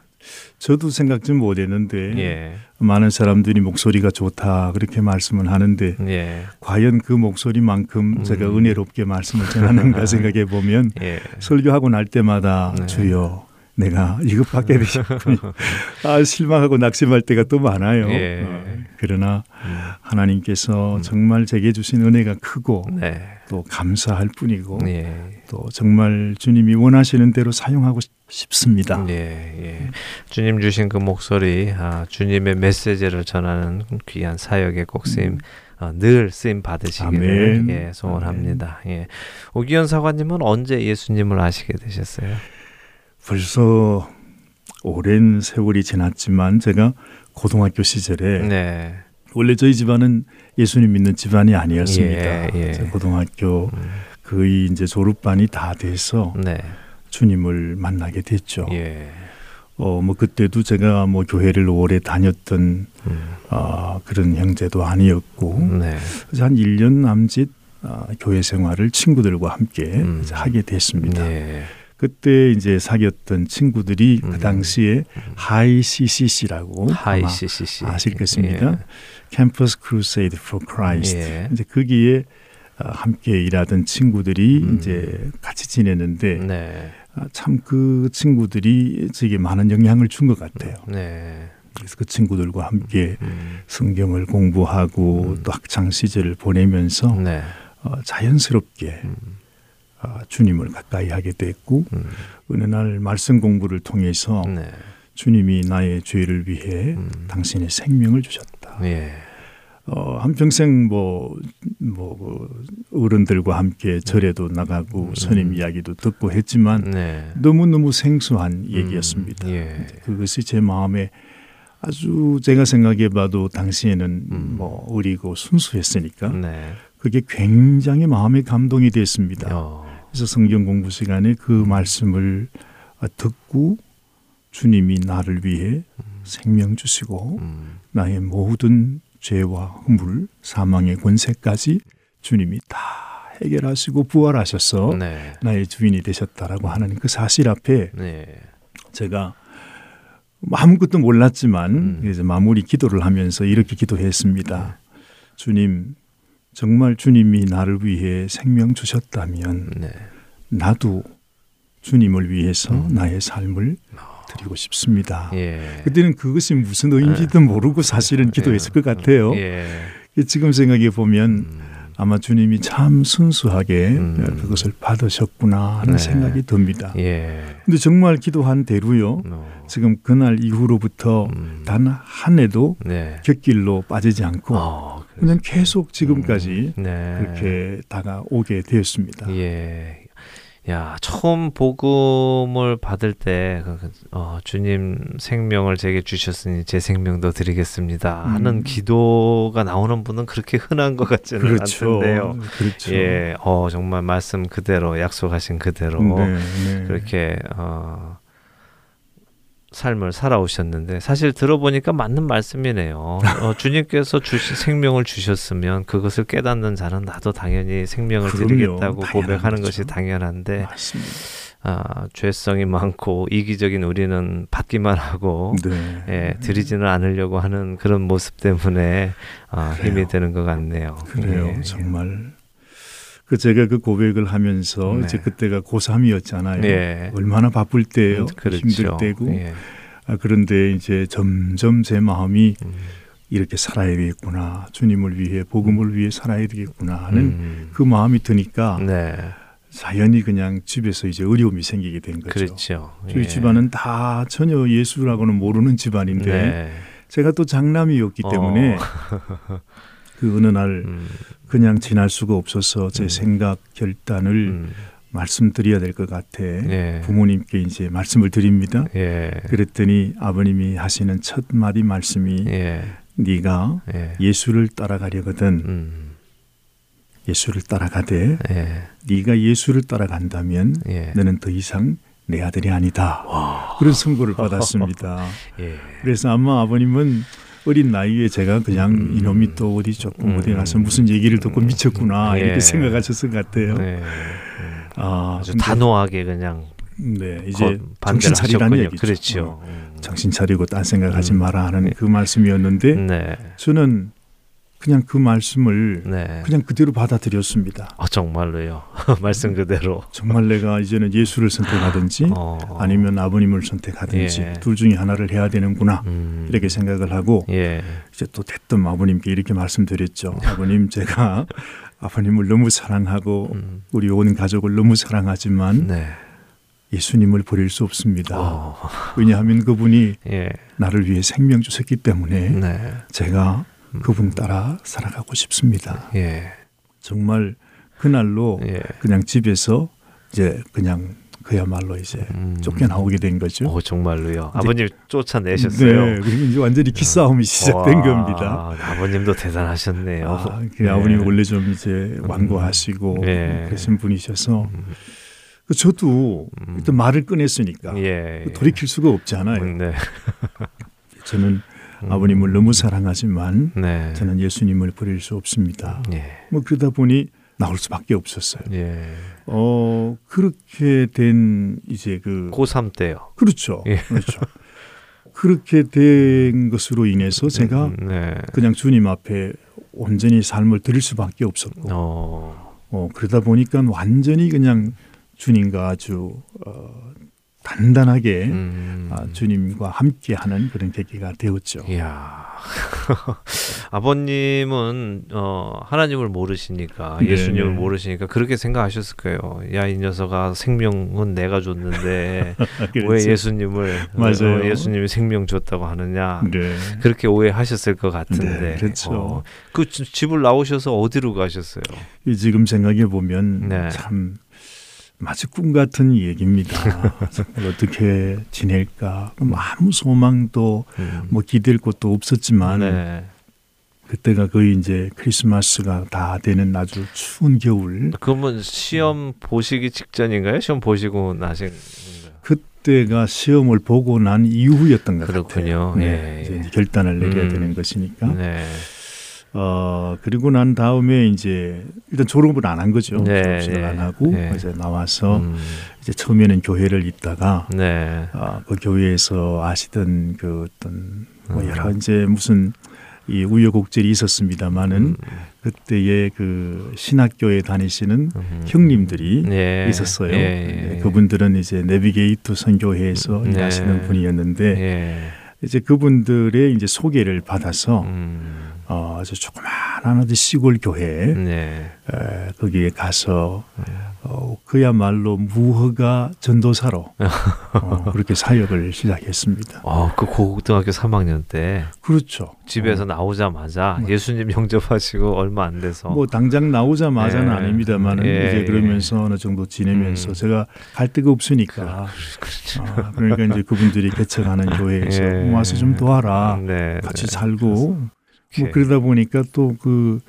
S4: 저도 생각 좀 못했는데
S1: 예,
S4: 많은 사람들이 목소리가 좋다 그렇게 말씀을 하는데
S1: 예,
S4: 과연 그 목소리만큼
S1: 음.
S4: 제가 은혜롭게 말씀을 전하는가 생각해 보면
S1: 예.
S4: 설교하고 날 때마다
S1: 네.
S4: 주여 내가 이것밖에 되셨군요. 아 실망하고 낙심할 때가 또 많아요.
S1: 예.
S4: 어, 그러나
S1: 음,
S4: 하나님께서
S1: 음.
S4: 정말 제게 주신 은혜가 크고
S1: 네,
S4: 또 감사할 뿐이고
S1: 예.
S4: 또 정말 주님이 원하시는 대로 사용하고 싶습니다.
S1: 예, 예. 주님 주신 그 목소리, 아, 주님의 메시지를 전하는 귀한 사역에 꼭 쓰임, 어, 늘 쓰임 받으시기를. 예, 소원합니다. 예. 오기현 사관님은 언제 예수님을 아시게 되셨어요?
S4: 벌써 오랜 세월이 지났지만 제가 고등학교 시절에
S1: 네,
S4: 원래 저희 집안은 예수님 믿는 집안이 아니었습니다.
S1: 예, 예.
S4: 고등학교
S1: 음,
S4: 거의 이제 졸업반이 다 돼서
S1: 네,
S4: 주님을 만나게 됐죠.
S1: 예,
S4: 어, 뭐 그때도 제가 뭐 교회를 오래 다녔던
S1: 음,
S4: 아, 그런 형제도 아니었고
S1: 네,
S4: 그래서 한 1년 남짓 아, 교회 생활을 친구들과 함께
S1: 음.
S4: 하게 됐습니다.
S1: 예,
S4: 그때 이제 사귀었던 친구들이
S1: 음.
S4: 그 당시에 High CCC라고 High
S1: CCC
S4: 아실 것입니다. Campus Crusade for Christ.
S1: 예.
S4: 이제 거기에 아, 함께 일하던 친구들이
S1: 음.
S4: 이제 같이 지내는데
S1: 네,
S4: 참 그 친구들이 저에게 많은 영향을 준 것 같아요.
S1: 네,
S4: 그래서 그 친구들과 함께
S1: 음,
S4: 성경을 공부하고
S1: 음.
S4: 또 학창 시절을 보내면서
S1: 네,
S4: 어, 자연스럽게
S1: 음,
S4: 어, 주님을 가까이 하게 됐고
S1: 음,
S4: 어느 날 말씀 공부를 통해서
S1: 네,
S4: 주님이 나의 죄를 위해
S1: 음.
S4: 당신의 생명을 주셨다.
S1: 예,
S4: 어, 한평생 뭐, 뭐, 어른들과 함께 절에도 나가고
S1: 음.
S4: 선임 이야기도 듣고 했지만
S1: 네,
S4: 너무너무 생소한 얘기였습니다.
S1: 음, 예,
S4: 그것이 제 마음에 아주 제가 생각해 봐도 당시에는
S1: 음.
S4: 뭐 어리고 순수했으니까
S1: 네,
S4: 그게 굉장히 마음에 감동이 됐습니다.
S1: 어,
S4: 그래서 성경 공부 시간에 그 말씀을 아, 듣고 주님이 나를 위해 생명 주시고
S1: 음,
S4: 나의 모든 죄와 허물, 사망의 권세까지 주님이 다 해결하시고 부활하셔서
S1: 네,
S4: 나의 주인이 되셨다라고 하는 그 사실 앞에
S1: 네,
S4: 제가 아무것도 몰랐지만
S1: 음.
S4: 이제 마무리 기도를 하면서 이렇게 기도했습니다. 주님, 정말 주님이 나를 위해 생명 주셨다면
S1: 네,
S4: 나도 주님을 위해서
S1: 음.
S4: 나의 삶을 드리고 싶습니다.
S1: 예,
S4: 그때는 그것이 무슨 의미인지도 모르고 사실은 기도했을 것 같아요.
S1: 예,
S4: 지금 생각해 보면
S1: 음,
S4: 아마 주님이 참 순수하게
S1: 음.
S4: 그것을 받으셨구나 하는
S1: 네.
S4: 생각이 듭니다.
S1: 예,
S4: 근데 정말 기도한 대로요.
S1: 어,
S4: 지금 그날 이후로부터
S1: 음,
S4: 단한 해도
S1: 네,
S4: 곁길로 빠지지 않고
S1: 어,
S4: 그냥 계속 지금까지
S1: 네,
S4: 그렇게 다가오게 되었습니다.
S1: 예. 야, 처음 복음을 받을 때, 그, 그, 어, 주님 생명을 제게 주셨으니 제 생명도 드리겠습니다. 하는
S4: 음.
S1: 기도가 나오는 분은 그렇게 흔한 것 같지는
S4: 그렇죠.
S1: 않던데요.
S4: 그렇죠.
S1: 예, 어, 정말 말씀 그대로, 약속하신 그대로,
S4: 네, 네.
S1: 그렇게, 어, 삶을 살아오셨는데, 사실 들어보니까 맞는 말씀이네요. 어, 주님께서 주신 생명을 주셨으면 그것을 깨닫는 자는 나도 당연히 생명을
S4: 그럼요.
S1: 드리겠다고 고백하는
S4: 거죠.
S1: 것이 당연한데,
S4: 맞습니다.
S1: 아, 죄성이 많고 이기적인 우리는 받기만 하고
S4: 네.
S1: 예, 드리지는 않으려고 하는 그런 모습 때문에 아. 힘이 되는 것 같네요.
S4: 그래요.
S1: 예,
S4: 정말 그 제가 그 고백을 하면서
S1: 네.
S4: 이제 그때가 고3이었잖아요.
S1: 예.
S4: 얼마나 바쁠 때예요.
S1: 그렇죠.
S4: 힘들 때고.
S1: 예.
S4: 아, 그런데 이제 점점 제 마음이
S1: 음,
S4: 이렇게 살아야 되겠구나. 주님을 위해 복음을 위해 살아야 되겠구나 하는
S1: 음,
S4: 그 마음이 드니까
S1: 네,
S4: 자연히 그냥 집에서 이제 어려움이 생기게 된 거죠.
S1: 그렇죠.
S4: 저희
S1: 예.
S4: 집안은 다 전혀 예수라고는 모르는 집안인데
S1: 네.
S4: 제가 또 장남이었기 때문에 그 어느 날
S1: 음,
S4: 그냥 지날 수가 없어서 제
S1: 음.
S4: 생각 결단을
S1: 음,
S4: 말씀드려야 될 것 같아
S1: 예.
S4: 부모님께 이제 말씀을 드립니다.
S1: 예.
S4: 그랬더니 아버님이 하시는 첫 마디 말씀이
S1: 예.
S4: 네가
S1: 예.
S4: 예수를 따라가려거든
S1: 음,
S4: 예수를 따라가되
S1: 예.
S4: 네가 예수를 따라간다면
S1: 예.
S4: 너는 더 이상 내 아들이 아니다. 그런 선고를 받았습니다.
S1: 예.
S4: 그래서 아마 아버님은 어린 나이에 제가 그냥
S1: 음.
S4: 이놈이 또 어디 조금
S1: 음.
S4: 어디 가서 무슨 얘기를 듣고 미쳤구나
S1: 예.
S4: 이렇게 생각하셨을 것 같아요.
S1: 네.
S4: 아, 근데,
S1: 단호하게 그냥
S4: 네, 이제 정신 차리라는. 얘기죠.
S1: 그렇죠.
S4: 어,
S1: 음.
S4: 정신 차리고 딴 생각하지
S1: 음.
S4: 마라 하는
S1: 네.
S4: 그 말씀이었는데
S1: 네.
S4: 저는 그냥 그 말씀을
S1: 네.
S4: 그냥 그대로 받아들였습니다.
S1: 아, 정말로요. 말씀 그대로.
S4: 정말 내가 이제는 예수를 선택하든지
S1: 어.
S4: 아니면 아버님을 선택하든지
S1: 예.
S4: 둘 중에 하나를 해야 되는구나
S1: 음.
S4: 이렇게 생각을 하고
S1: 예.
S4: 이제 또 대뜸 아버님께 이렇게 말씀드렸죠. 아버님 제가 아버님을 너무 사랑하고
S1: 음.
S4: 우리 온 가족을 너무 사랑하지만
S1: 네.
S4: 예수님을 버릴 수 없습니다.
S1: 어.
S4: 왜냐하면 그분이
S1: 예.
S4: 나를 위해 생명 주셨기 때문에
S1: 네.
S4: 제가 그분 따라 살아가고 싶습니다.
S1: 예.
S4: 정말 그날로
S1: 예.
S4: 그냥 집에서 이제 그냥 그야말로 이제
S1: 음.
S4: 쫓겨나오게 된 거죠.
S1: 어, 정말로요. 아버님 쫓아내셨어요.
S4: 네, 그리고 이제 완전히 기싸움이 시작된
S1: 와,
S4: 겁니다.
S1: 아버님도 대단하셨네요.
S4: 아, 그
S1: 네.
S4: 아버님 원래 좀 이제 완고하시고
S1: 네.
S4: 그러신 분이셔서
S1: 음.
S4: 그 저도
S1: 음.
S4: 일단 말을 꺼냈으니까
S1: 예.
S4: 그 돌이킬 수가 없잖아요.
S1: 음, 네.
S4: 저는
S1: 음.
S4: 아버님을 너무 사랑하지만
S1: 네.
S4: 저는 예수님을 버릴 수 없습니다.
S1: 예.
S4: 뭐 그러다 보니 나올 수밖에 없었어요.
S1: 예.
S4: 어 그렇게 된 이제 그
S1: 고3 때요.
S4: 그렇죠,
S1: 예.
S4: 그렇죠. 그렇게 된 것으로 인해서 제가
S1: 음, 네.
S4: 그냥 주님 앞에 온전히 삶을 드릴 수밖에 없었고
S1: 어.
S4: 어, 그러다 보니까 완전히 그냥 주님과 아주 어, 단단하게
S1: 음.
S4: 아, 주님과 함께하는 그런 계기가 되었죠.
S1: 이야. 아버님은 어, 하나님을 모르시니까
S4: 네,
S1: 예수님을
S4: 네.
S1: 모르시니까 그렇게 생각하셨을 거예요. 야 이 녀석아 생명은 내가 줬는데 왜
S4: 그렇죠.
S1: 예수님을
S4: 맞아요.
S1: 어, 예수님이 생명 줬다고 하느냐
S4: 네.
S1: 그렇게 오해하셨을 것 같은데
S4: 네, 그렇죠.
S1: 어, 그 지- 집을 나오셔서 어디로 가셨어요?
S4: 이 지금 생각해 보면
S1: 네.
S4: 참 마치 꿈 같은 얘기입니다. 어떻게 지낼까? 뭐 아무 소망도
S1: 음.
S4: 뭐 기댈 곳도 없었지만
S1: 네.
S4: 그때가 거의 이제 크리스마스가 다 되는 아주 추운 겨울.
S1: 그러면 시험 보시기 직전인가요? 시험 보시고 나신?
S4: 그때가 시험을 보고 난 이후였던 것
S1: 그렇군요.
S4: 같아요. 네,
S1: 예, 예.
S4: 결단을 내려야
S1: 음.
S4: 되는 것이니까.
S1: 네.
S4: 어 그리고 난 다음에 이제 일단 졸업을 안 한 거죠.
S1: 네,
S4: 졸업을
S1: 네,
S4: 안 하고
S1: 네.
S4: 이제 나와서
S1: 음.
S4: 이제 처음에는 교회를 있다가
S1: 네.
S4: 아, 그 교회에서 아시던 그 어떤 뭐
S1: 음.
S4: 여러 이제 무슨 이 우여곡절이 있었습니다만은
S1: 음.
S4: 그때의 그 신학교에 다니시는
S1: 음.
S4: 형님들이
S1: 예.
S4: 있었어요.
S1: 예,
S4: 네,
S1: 예.
S4: 그분들은 이제 내비게이트 선교회에서
S1: 네.
S4: 일하시는 분이었는데
S1: 예.
S4: 이제 그분들의 이제 소개를 받아서
S1: 음.
S4: 어, 아주 조그마한 아주 시골 교회
S1: 네.
S4: 에, 거기에 가서 어, 그야말로 무허가 전도사로 어, 그렇게 사역을 시작했습니다.
S1: 어, 그 고등학교 3학년 때
S4: 그렇죠.
S1: 집에서
S4: 어,
S1: 나오자마자
S4: 뭐.
S1: 예수님 영접하시고 얼마 안 돼서
S4: 뭐 당장 나오자마자는
S1: 예.
S4: 아닙니다만은
S1: 예,
S4: 이제
S1: 예.
S4: 그러면서 어느 정도 지내면서
S1: 음.
S4: 제가 갈 데가 없으니까
S1: 그렇죠.
S4: 아, 그러니까 이제 그분들이 개척하는 교회에서
S1: 예.
S4: 와서 좀 도와라
S1: 네.
S4: 같이
S1: 네.
S4: 살고 뭐
S1: 오케이.
S4: 그러다 보니까 또그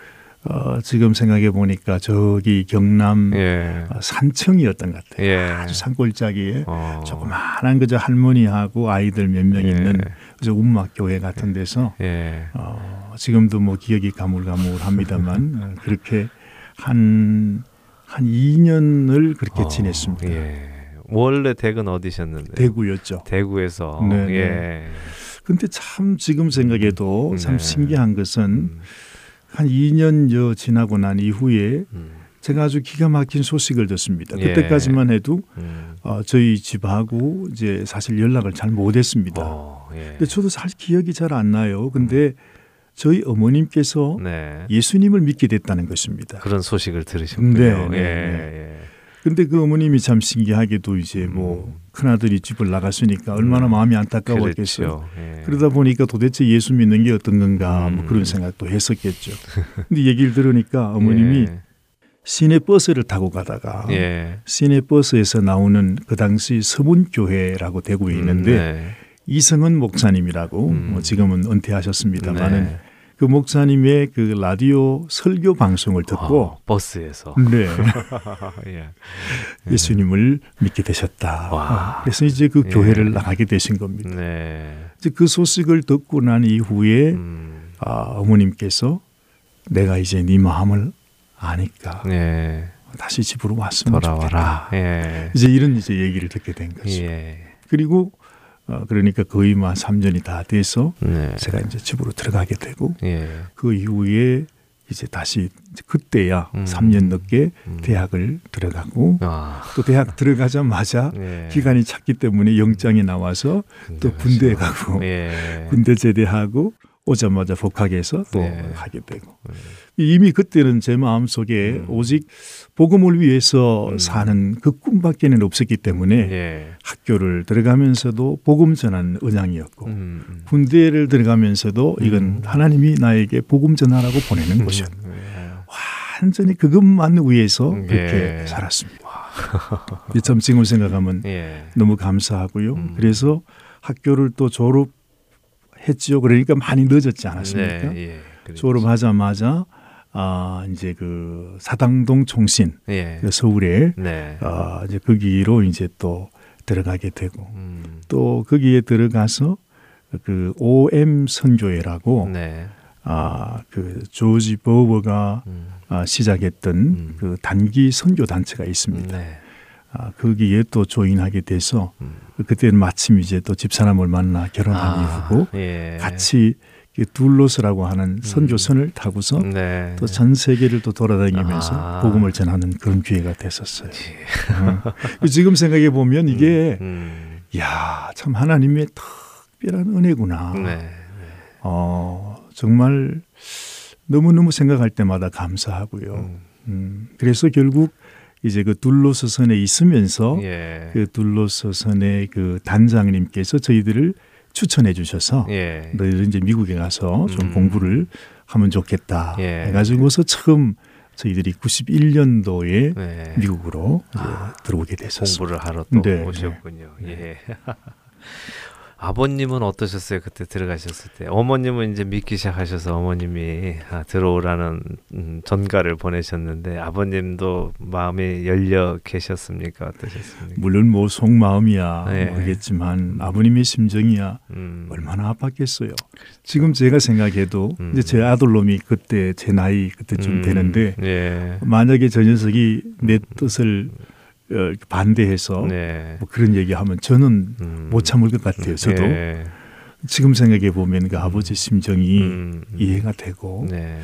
S4: 어, 지금 생각해 보니까 저기 경남
S1: 예.
S4: 어, 산청이었던 것 같아요.
S1: 예.
S4: 아주 산골짜기에
S1: 어.
S4: 조그마한 그저 할머니하고 아이들 몇명
S1: 예.
S4: 있는 그저 운막 교회 같은 데서
S1: 예.
S4: 어, 지금도 뭐 기억이 가물가물합니다만 어, 그렇게 한한 2년을 그렇게
S1: 어,
S4: 지냈습니다.
S1: 예. 원래 댁은 어디셨는데?
S4: 대구였죠.
S1: 대구에서
S4: 네, 네.
S1: 예.
S4: 근데 참 지금 생각해도 참
S1: 네.
S4: 신기한 것은
S1: 음.
S4: 한 2년 여 지나고 난 이후에
S1: 음.
S4: 제가 아주 기가 막힌 소식을 듣습니다.
S1: 예.
S4: 그때까지만 해도
S1: 음.
S4: 어, 저희 집하고 이제 사실 연락을 잘 못했습니다.
S1: 어, 예.
S4: 근데 저도 사실 기억이 잘 안 나요. 근데 저희 어머님께서
S1: 네.
S4: 예수님을 믿게 됐다는 것입니다.
S1: 그런 소식을 들으셨군요.
S4: 네, 네,
S1: 예,
S4: 네. 근데 그 어머님이 참 신기하게도 이제 뭐
S1: 음.
S4: 큰아들이 집을 나갔으니까 얼마나
S1: 음.
S4: 마음이
S1: 예.
S4: 안타까웠겠어요.
S1: 그렇죠. 예.
S4: 그러다 보니까 도대체 예수 믿는 게 어떤 건가 뭐
S1: 음.
S4: 그런 생각도 했었겠죠. 근데 얘기를 들으니까 어머님이
S1: 예.
S4: 시내 버스를 타고 가다가
S1: 예.
S4: 시내 버스에서 나오는 그 당시 서문교회라고 대구에 있는데
S1: 네.
S4: 이성은 목사님이라고
S1: 음.
S4: 뭐 지금은 은퇴하셨습니다만은
S1: 네.
S4: 그 목사님의 그 라디오 설교 방송을 듣고
S1: 어, 버스에서
S4: 네.
S1: 예.
S4: 예 수님을 믿게 되셨다.
S1: 와.
S4: 그래서 이제 그
S1: 예.
S4: 교회를 나가게 되신 겁니다.
S1: 네.
S4: 이제 그 소식을 듣고 난 이후에
S1: 음,
S4: 아, 어머님께서 내가 이제 네 마음을 아니까
S1: 네.
S4: 다시 집으로 왔으면
S1: 돌아와라.
S4: 좋겠다.
S1: 예.
S4: 이제 이런 이제 얘기를 듣게 된 거죠.
S1: 예.
S4: 그리고 어, 그러니까 거의 뭐 3년이 다 돼서
S1: 네.
S4: 제가 이제 집으로 들어가게 되고
S1: 예.
S4: 그 이후에 이제 다시 그때야
S1: 음.
S4: 3년 넘게
S1: 음.
S4: 대학을 들어가고
S1: 아.
S4: 또 대학 들어가자마자
S1: 예.
S4: 기간이 찼기 때문에 영장이 나와서 또 군대에 가고
S1: 예.
S4: 군대 제대하고 오자마자 복학해서 또
S1: 네.
S4: 가게 되고
S1: 음.
S4: 이미 그때는 제 마음 속에
S1: 음.
S4: 오직 복음을 위해서
S1: 음.
S4: 사는 그 꿈밖에는 없었기 때문에
S1: 예.
S4: 학교를 들어가면서도 복음 전하는 은양이었고
S1: 음, 음.
S4: 군대를 들어가면서도 이건
S1: 음.
S4: 하나님이 나에게 복음 전하라고 보내는 곳이었.
S1: 음, 예.
S4: 완전히 그것만 위해서
S1: 예.
S4: 그렇게 살았습니다. 이참 지금 생각하면
S1: 예.
S4: 너무 감사하고요.
S1: 음.
S4: 그래서 학교를 또 졸업했지요. 그러니까 많이 늦었지 않았습니까?
S1: 네, 예.
S4: 졸업하자마자 아 이제 그 사당동 총신
S1: 예.
S4: 그 서울에
S1: 네.
S4: 아 이제 거기로 이제 또 들어가게 되고
S1: 음.
S4: 또 거기에 들어가서 그 OM 선교회라고
S1: 네.
S4: 아그 조지 버버가
S1: 음.
S4: 아, 시작했던
S1: 음.
S4: 그 단기 선교 단체가 있습니다.
S1: 네.
S4: 아, 거기에 또 조인하게 돼서
S1: 음.
S4: 그때는 마침 이제 또 집사람을 만나 결혼한
S1: 아,
S4: 이후고
S1: 예.
S4: 같이 그 둘로스라고 하는 선교선을 타고서
S1: 네.
S4: 또전 세계를 또 돌아다니면서
S1: 아.
S4: 복음을 전하는 그런 기회가 됐었어요. 어. 지금 생각해 보면 이게
S1: 음.
S4: 야참 하나님의 특별한 은혜구나.
S1: 네.
S4: 어, 정말 너무 너무 생각할 때마다 감사하고요.
S1: 음.
S4: 음, 그래서 결국 이제 그 둘로서선에 있으면서
S1: 예.
S4: 그 둘로서선의 그 단장님께서 저희들을 추천해 주셔서
S1: 예.
S4: 너희들 이제 미국에 가서 좀
S1: 음.
S4: 공부를 하면 좋겠다
S1: 예.
S4: 해가지고서 처음 저희들이 91년도에
S1: 네.
S4: 미국으로
S1: 아.
S4: 들어오게 됐었습니다.
S1: 공부를 하러 또
S4: 네,
S1: 오셨군요. 예. 아버님은 어떠셨어요? 그때 들어가셨을 때. 어머님은 이제 믿기 시작하셔서 어머님이 아, 들어오라는 음, 전가를 보내셨는데 아버님도 마음이 열려 계셨습니까? 어떠셨습니까?
S4: 물론 뭐 속마음이야
S1: 네.
S4: 모르겠지만 아버님의 심정이야
S1: 음.
S4: 얼마나 아팠겠어요. 지금 제가 생각해도
S1: 음.
S4: 이제 제 아들놈이 그때 제 나이 그때쯤
S1: 음,
S4: 되는데
S1: 예.
S4: 만약에 저 녀석이 내 뜻을 어, 반대해서
S1: 네.
S4: 뭐 그런 얘기하면 저는
S1: 음.
S4: 못 참을 것 같아요. 저도
S1: 예.
S4: 지금 생각해 보면 그 아버지 심정이
S1: 음, 음.
S4: 이해가 되고
S1: 네.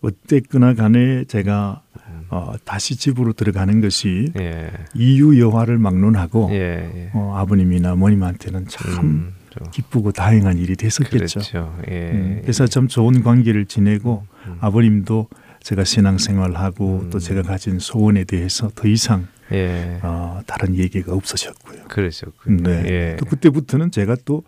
S4: 어쨌거나 간에 제가
S1: 음.
S4: 어, 다시 집으로 들어가는 것이
S1: 예.
S4: 이유 여화를 막론하고
S1: 예. 예.
S4: 어, 아버님이나 어머님한테는 참
S1: 음, 좀
S4: 기쁘고 다행한 일이 됐었겠죠.
S1: 그렇죠. 예.
S4: 음, 그래서 참 좋은 관계를 지내고
S1: 음.
S4: 아버님도 제가 신앙생활하고
S1: 음.
S4: 또 제가 가진 소원에 대해서 더 이상
S1: 예.
S4: 어, 다른 얘기가 없으셨고요.
S1: 그러셨군요.
S4: 네.
S1: 예.
S4: 또 그때부터는 제가 또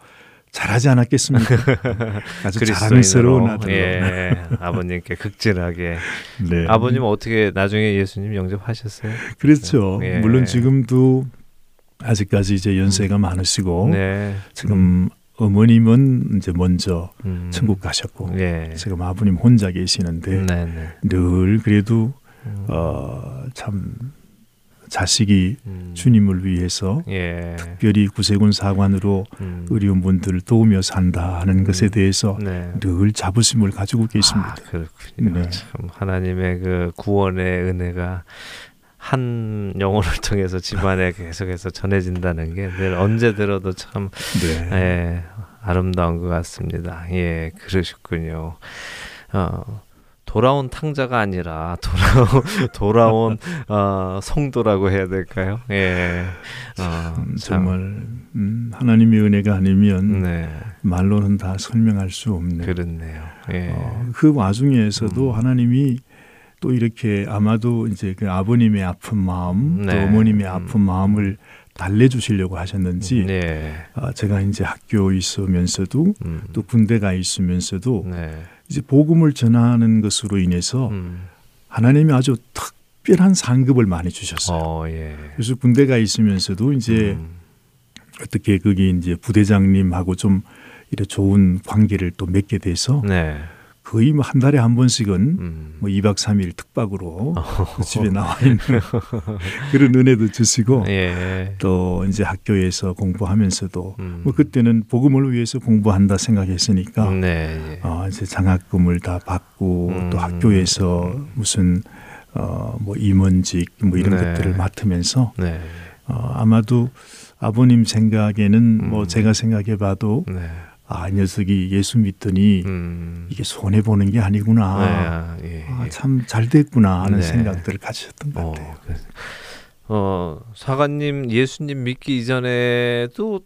S4: 잘하지 않았겠습니까? 아주 자랑스러운 아들로.
S1: 예, 아버님께 극진하게.
S4: 네.
S1: 아버님 어떻게 나중에 예수님 영접하셨어요?
S4: 그렇죠.
S1: 예.
S4: 물론 지금도 아직까지 이제 연세가 많으시고
S1: 네.
S4: 지금 어머님은 이제 먼저
S1: 음.
S4: 천국 가셨고
S1: 예.
S4: 지금 아버님 혼자 계시는데
S1: 네, 네.
S4: 늘 그래도
S1: 음.
S4: 어, 참 자식이
S1: 음.
S4: 주님을 위해서
S1: 예.
S4: 특별히 구세군 사관으로
S1: 음.
S4: 어려운 분들을 도우며 산다 하는 것에 대해서
S1: 네.
S4: 늘 자부심을 가지고 계십니다.
S1: 아, 그렇군요.
S4: 네.
S1: 참 하나님의 그 구원의 은혜가 한 영혼을 통해서 집안에 계속해서 전해진다는 게 늘 언제 들어도 참
S4: 네.
S1: 예, 아름다운 것 같습니다. 예, 그러셨군요. 어, 돌아온 탕자가 아니라 돌아온 돌아온 어, 성도라고 해야 될까요? 예, 어,
S4: 음,
S1: 참,
S4: 정말 음, 하나님의 은혜가 아니면
S1: 네,
S4: 말로는 다 설명할 수 없는
S1: 그렇네요. 예,
S4: 어, 그 와중에서도
S1: 음.
S4: 하나님이 또 이렇게 아마도 이제 그 아버님의 아픈 마음 또
S1: 네.
S4: 어머님의
S1: 음.
S4: 아픈 마음을 달래주시려고 하셨는지
S1: 네,
S4: 아, 제가 이제 학교 있으면서도
S1: 음,
S4: 또 군대가 있으면서도
S1: 네,
S4: 이제 복음을 전하는 것으로 인해서
S1: 음,
S4: 하나님이 아주 특별한 상급을 많이 주셨어요.
S1: 어, 예,
S4: 그래서 군대가 있으면서도 이제
S1: 음,
S4: 어떻게 거기 이제 부대장님하고 좀 이렇게 좋은 관계를 또 맺게 돼서
S1: 네,
S4: 거의 뭐 한 달에 한 번씩은
S1: 음.
S4: 뭐 2박 3일 특박으로 집에 나와 있는 그런 은혜도 주시고
S1: 예.
S4: 또 이제 학교에서 공부하면서도
S1: 음.
S4: 뭐 그때는 복음을 위해서 공부한다 생각했으니까
S1: 네. 예.
S4: 어, 이제 장학금을 다 받고
S1: 음.
S4: 또 학교에서 무슨 어, 뭐 임원직 뭐 이런
S1: 네.
S4: 것들을 맡으면서
S1: 네.
S4: 어, 아마도 아버님 생각에는 뭐
S1: 음.
S4: 제가 생각해 봐도
S1: 네.
S4: 아, 이 녀석이 예수 믿더니
S1: 음.
S4: 이게 손해 보는 게 아니구나.
S1: 네. 예.
S4: 아, 참 잘 됐구나 하는
S1: 네.
S4: 생각들을 가지셨던 것
S1: 어,
S4: 같아요.
S1: 그래. 어, 사관님 예수님 믿기 이전에도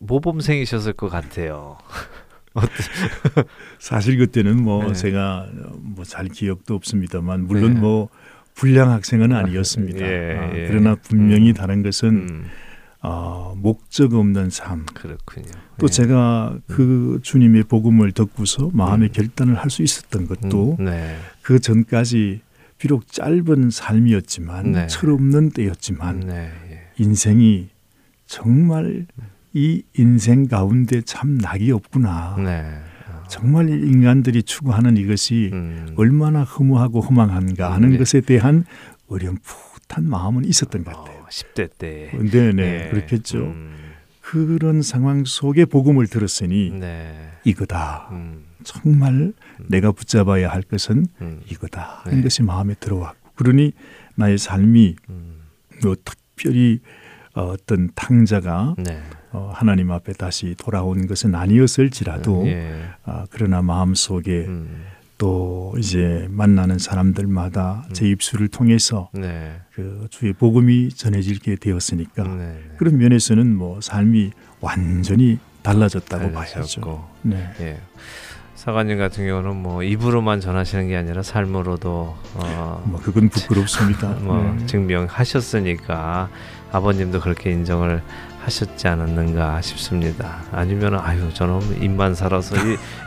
S1: 모범생이셨을 것 같아요.
S4: 사실 그때는 뭐
S1: 네.
S4: 제가 뭐 잘 기억도 없습니다만 물론
S1: 네.
S4: 뭐 불량 학생은 아니었습니다.
S1: 예,
S4: 아,
S1: 예.
S4: 그러나 분명히
S1: 음.
S4: 다른 것은
S1: 음,
S4: 어, 목적 없는 삶.
S1: 그렇군요.
S4: 또
S1: 예.
S4: 제가 그 주님의 복음을 듣고서 마음의
S1: 음.
S4: 결단을 할 수 있었던 것도
S1: 음, 네.
S4: 그 전까지 비록 짧은 삶이었지만
S1: 네.
S4: 철없는 때였지만
S1: 네. 예.
S4: 인생이 정말 이 인생 가운데 참 낙이 없구나.
S1: 네. 어,
S4: 정말 인간들이 추구하는 이것이
S1: 음,
S4: 얼마나 허무하고 허망한가 하는
S1: 네.
S4: 것에 대한 어렴풋한 마음은 있었던 것 같아요.
S1: 어, 10대 때.
S4: 네네
S1: 예.
S4: 그렇겠죠.
S1: 음,
S4: 그런 상황 속에 복음을 들었으니
S1: 네.
S4: 이거다.
S1: 음,
S4: 정말 내가 붙잡아야 할 것은
S1: 음,
S4: 이거다
S1: 네.
S4: 하는 것이 마음에 들어왔고 그러니 나의 삶이
S1: 음,
S4: 뭐 특별히 어, 어떤 탕자가
S1: 네.
S4: 어, 하나님 앞에 다시 돌아온 것은 아니었을지라도
S1: 예.
S4: 아, 그러나 마음 속에
S1: 음,
S4: 또 이제 만나는 사람들마다
S1: 음.
S4: 제 입술을 통해서
S1: 네.
S4: 그 주의 복음이 전해질게 되었으니까
S1: 네. 네.
S4: 그런 면에서는 뭐 삶이 완전히 달라졌다고 봐야죠. 네.
S1: 예. 사관님 같은 경우는 뭐 입으로만 전하시는 게 아니라 삶으로도 어,
S4: 뭐 그건 부끄럽습니다.
S1: 뭐
S4: 네.
S1: 증명하셨으니까 아버님도 그렇게 인정을 하셨지 않았는가 싶습니다. 아니면 아유 저는 입만 살아서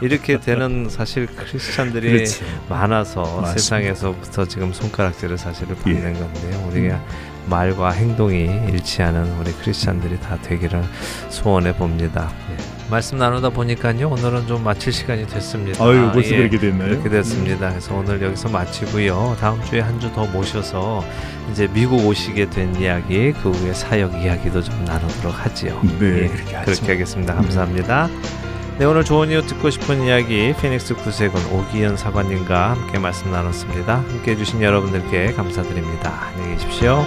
S1: 이, 렇게 되는 사실 크리스찬들이
S4: 그렇죠.
S1: 많아서
S4: 맞습니다.
S1: 세상에서부터 지금 손가락질을 사실을
S4: 예.
S1: 받는 건데요. 우리가 말과 행동이 일치하는 우리 크리스찬들이 다 되기를 소원해 봅니다. 예. 말씀 나누다 보니까요 오늘은 좀 마칠 시간이 됐습니다.
S4: 아유 벌써
S1: 예.
S4: 그렇게 됐나요?
S1: 그렇게 됐습니다. 그래서 오늘 여기서 마치고요. 다음 주에 한 주 더 모셔서 이제 미국 오시게 된 이야기, 그 후에 사역 이야기도 좀 나누도록 하지요.
S4: 네,
S1: 예,
S4: 그렇게.
S1: 그렇게 하겠습니다. 감사합니다. 네, 오늘 좋은 이유 듣고 싶은 이야기 피닉스 구세군 오기현 사관님과 함께 말씀 나눴습니다. 함께 해주신 여러분들께 감사드립니다. 안녕히 계십시오.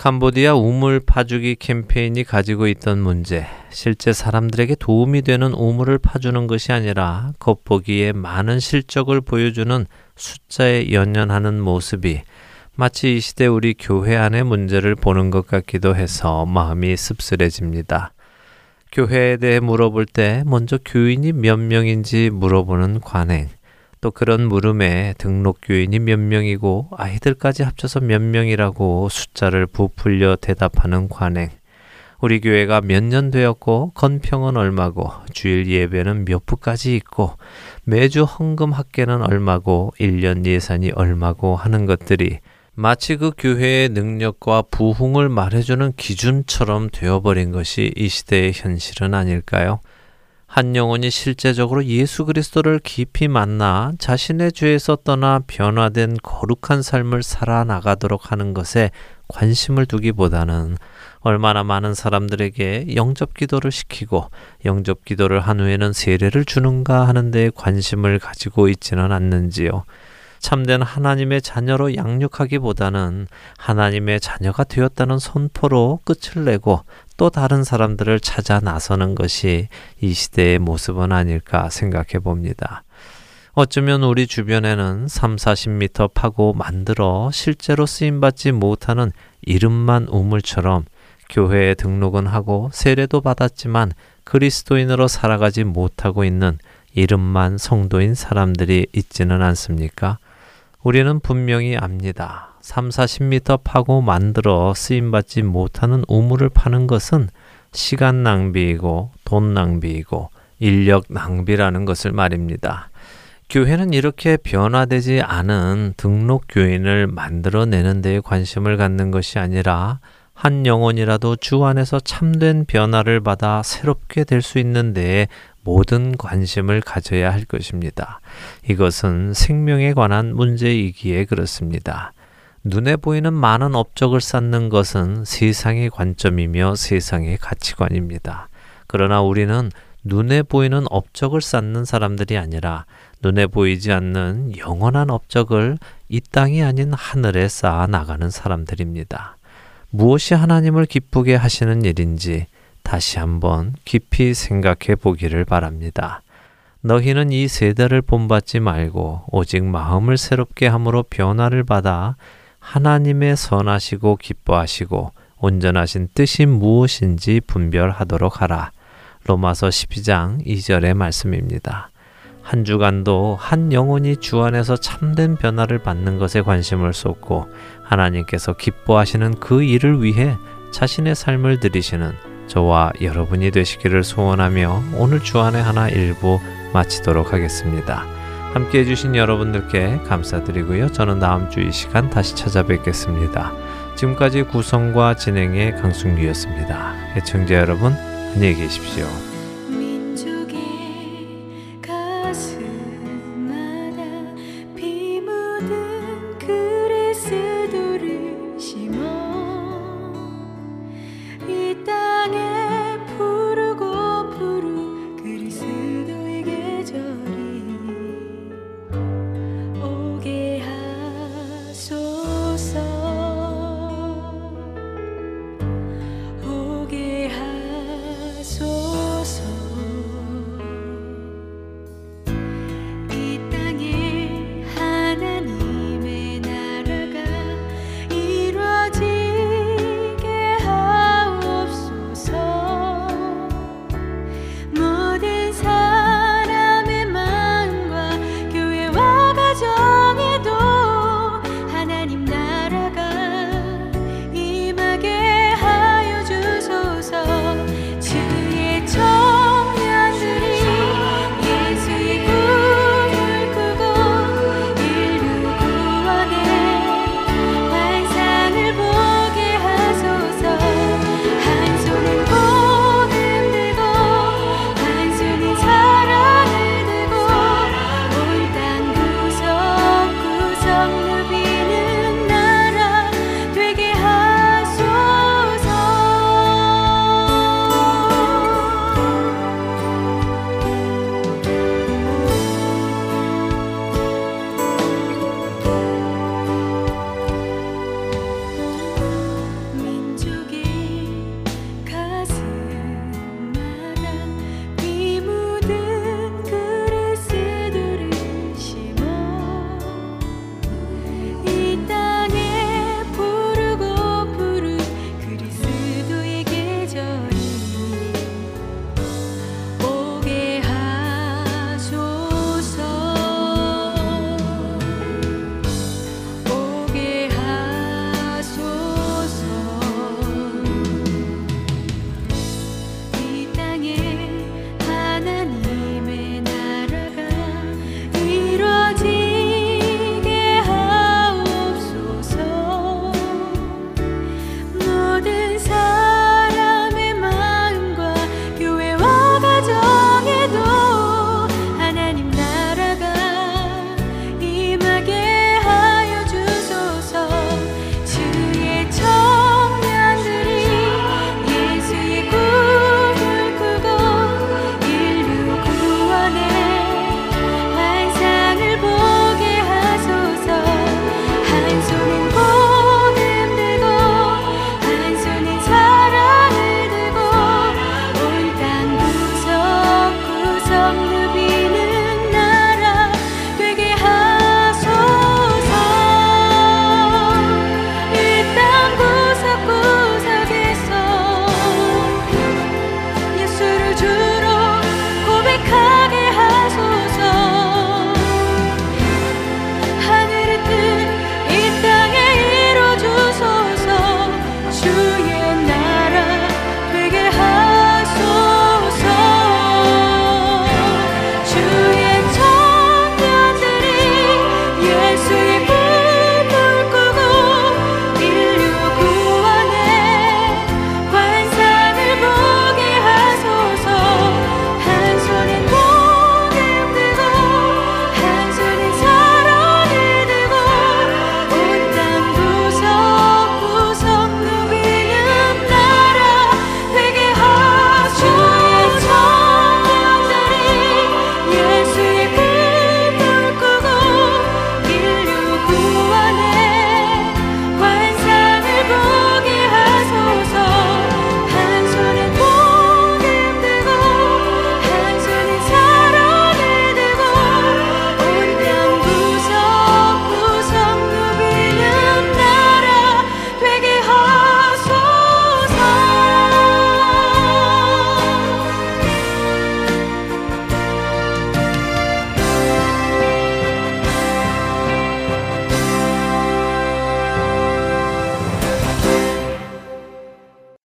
S1: 캄보디아 우물 파주기 캠페인이 가지고 있던 문제, 실제 사람들에게 도움이 되는 우물을 파주는 것이 아니라 겉보기에 많은 실적을 보여주는 숫자에 연연하는 모습이 마치 이 시대 우리 교회 안의 문제를 보는 것 같기도 해서 마음이 씁쓸해집니다. 교회에 대해 물어볼 때 먼저 교인이 몇 명인지 물어보는 관행, 또 그런 물음에 등록 교인이 몇 명이고 아이들까지 합쳐서 몇 명이라고 숫자를 부풀려 대답하는 관행. 우리 교회가 몇 년 되었고 건평은 얼마고 주일 예배는 몇 부까지 있고 매주 헌금 합계는 얼마고 1년 예산이 얼마고 하는 것들이 마치 그 교회의 능력과 부흥을 말해주는 기준처럼 되어버린 것이 이 시대의 현실은 아닐까요? 한 영혼이 실제적으로 예수 그리스도를 깊이 만나 자신의 죄에서 떠나 변화된 거룩한 삶을 살아나가도록 하는 것에 관심을 두기보다는 얼마나 많은 사람들에게 영접 기도를 시키고 영접 기도를 한 후에는 세례를 주는가 하는 데 관심을 가지고 있지는 않는지요. 참된 하나님의 자녀로 양육하기보다는 하나님의 자녀가 되었다는 선포로 끝을 내고 또 다른 사람들을 찾아 나서는 것이 이 시대의 모습은 아닐까 생각해 봅니다. 어쩌면 우리 주변에는 3, 40m 파고 만들어 실제로 쓰임받지 못하는 이름만 우물처럼 교회에 등록은 하고 세례도 받았지만 그리스도인으로 살아가지 못하고 있는 이름만 성도인 사람들이 있지는 않습니까? 우리는 분명히 압니다. 3, 40m 파고 만들어 쓰임받지 못하는 우물을 파는 것은 시간 낭비이고 돈 낭비이고 인력 낭비라는 것을 말입니다. 교회는 이렇게 변화되지 않은 등록 교인을 만들어내는 데에 관심을 갖는 것이 아니라 한 영혼이라도 주 안에서 참된 변화를 받아 새롭게 될 수 있는 데에 모든 관심을 가져야 할 것입니다. 이것은 생명에 관한 문제이기에 그렇습니다. 눈에 보이는 많은 업적을 쌓는 것은 세상의 관점이며 세상의 가치관입니다. 그러나 우리는 눈에 보이는 업적을 쌓는 사람들이 아니라 눈에 보이지 않는 영원한 업적을 이 땅이 아닌 하늘에 쌓아 나가는 사람들입니다. 무엇이 하나님을 기쁘게 하시는 일인지 다시 한번 깊이 생각해 보기를 바랍니다. 너희는 이 세대를 본받지 말고 오직 마음을 새롭게 함으로 변화를 받아 하나님의 선하시고 기뻐하시고 온전하신 뜻이 무엇인지 분별하도록 하라. 로마서 12장 2절의 말씀입니다. 한 주간도 한 영혼이 주 안에서 참된 변화를 받는 것에 관심을 쏟고 하나님께서 기뻐하시는 그 일을 위해 자신의 삶을 들이시는 저와 여러분이 되시기를 소원하며 오늘 주안의 하나 일부 마치도록 하겠습니다. 함께 해주신 여러분들께 감사드리고요. 저는 다음 주 이 시간 다시 찾아뵙겠습니다. 지금까지 구성과 진행의 강승규였습니다. 애청자 여러분, 안녕히 계십시오. 땅에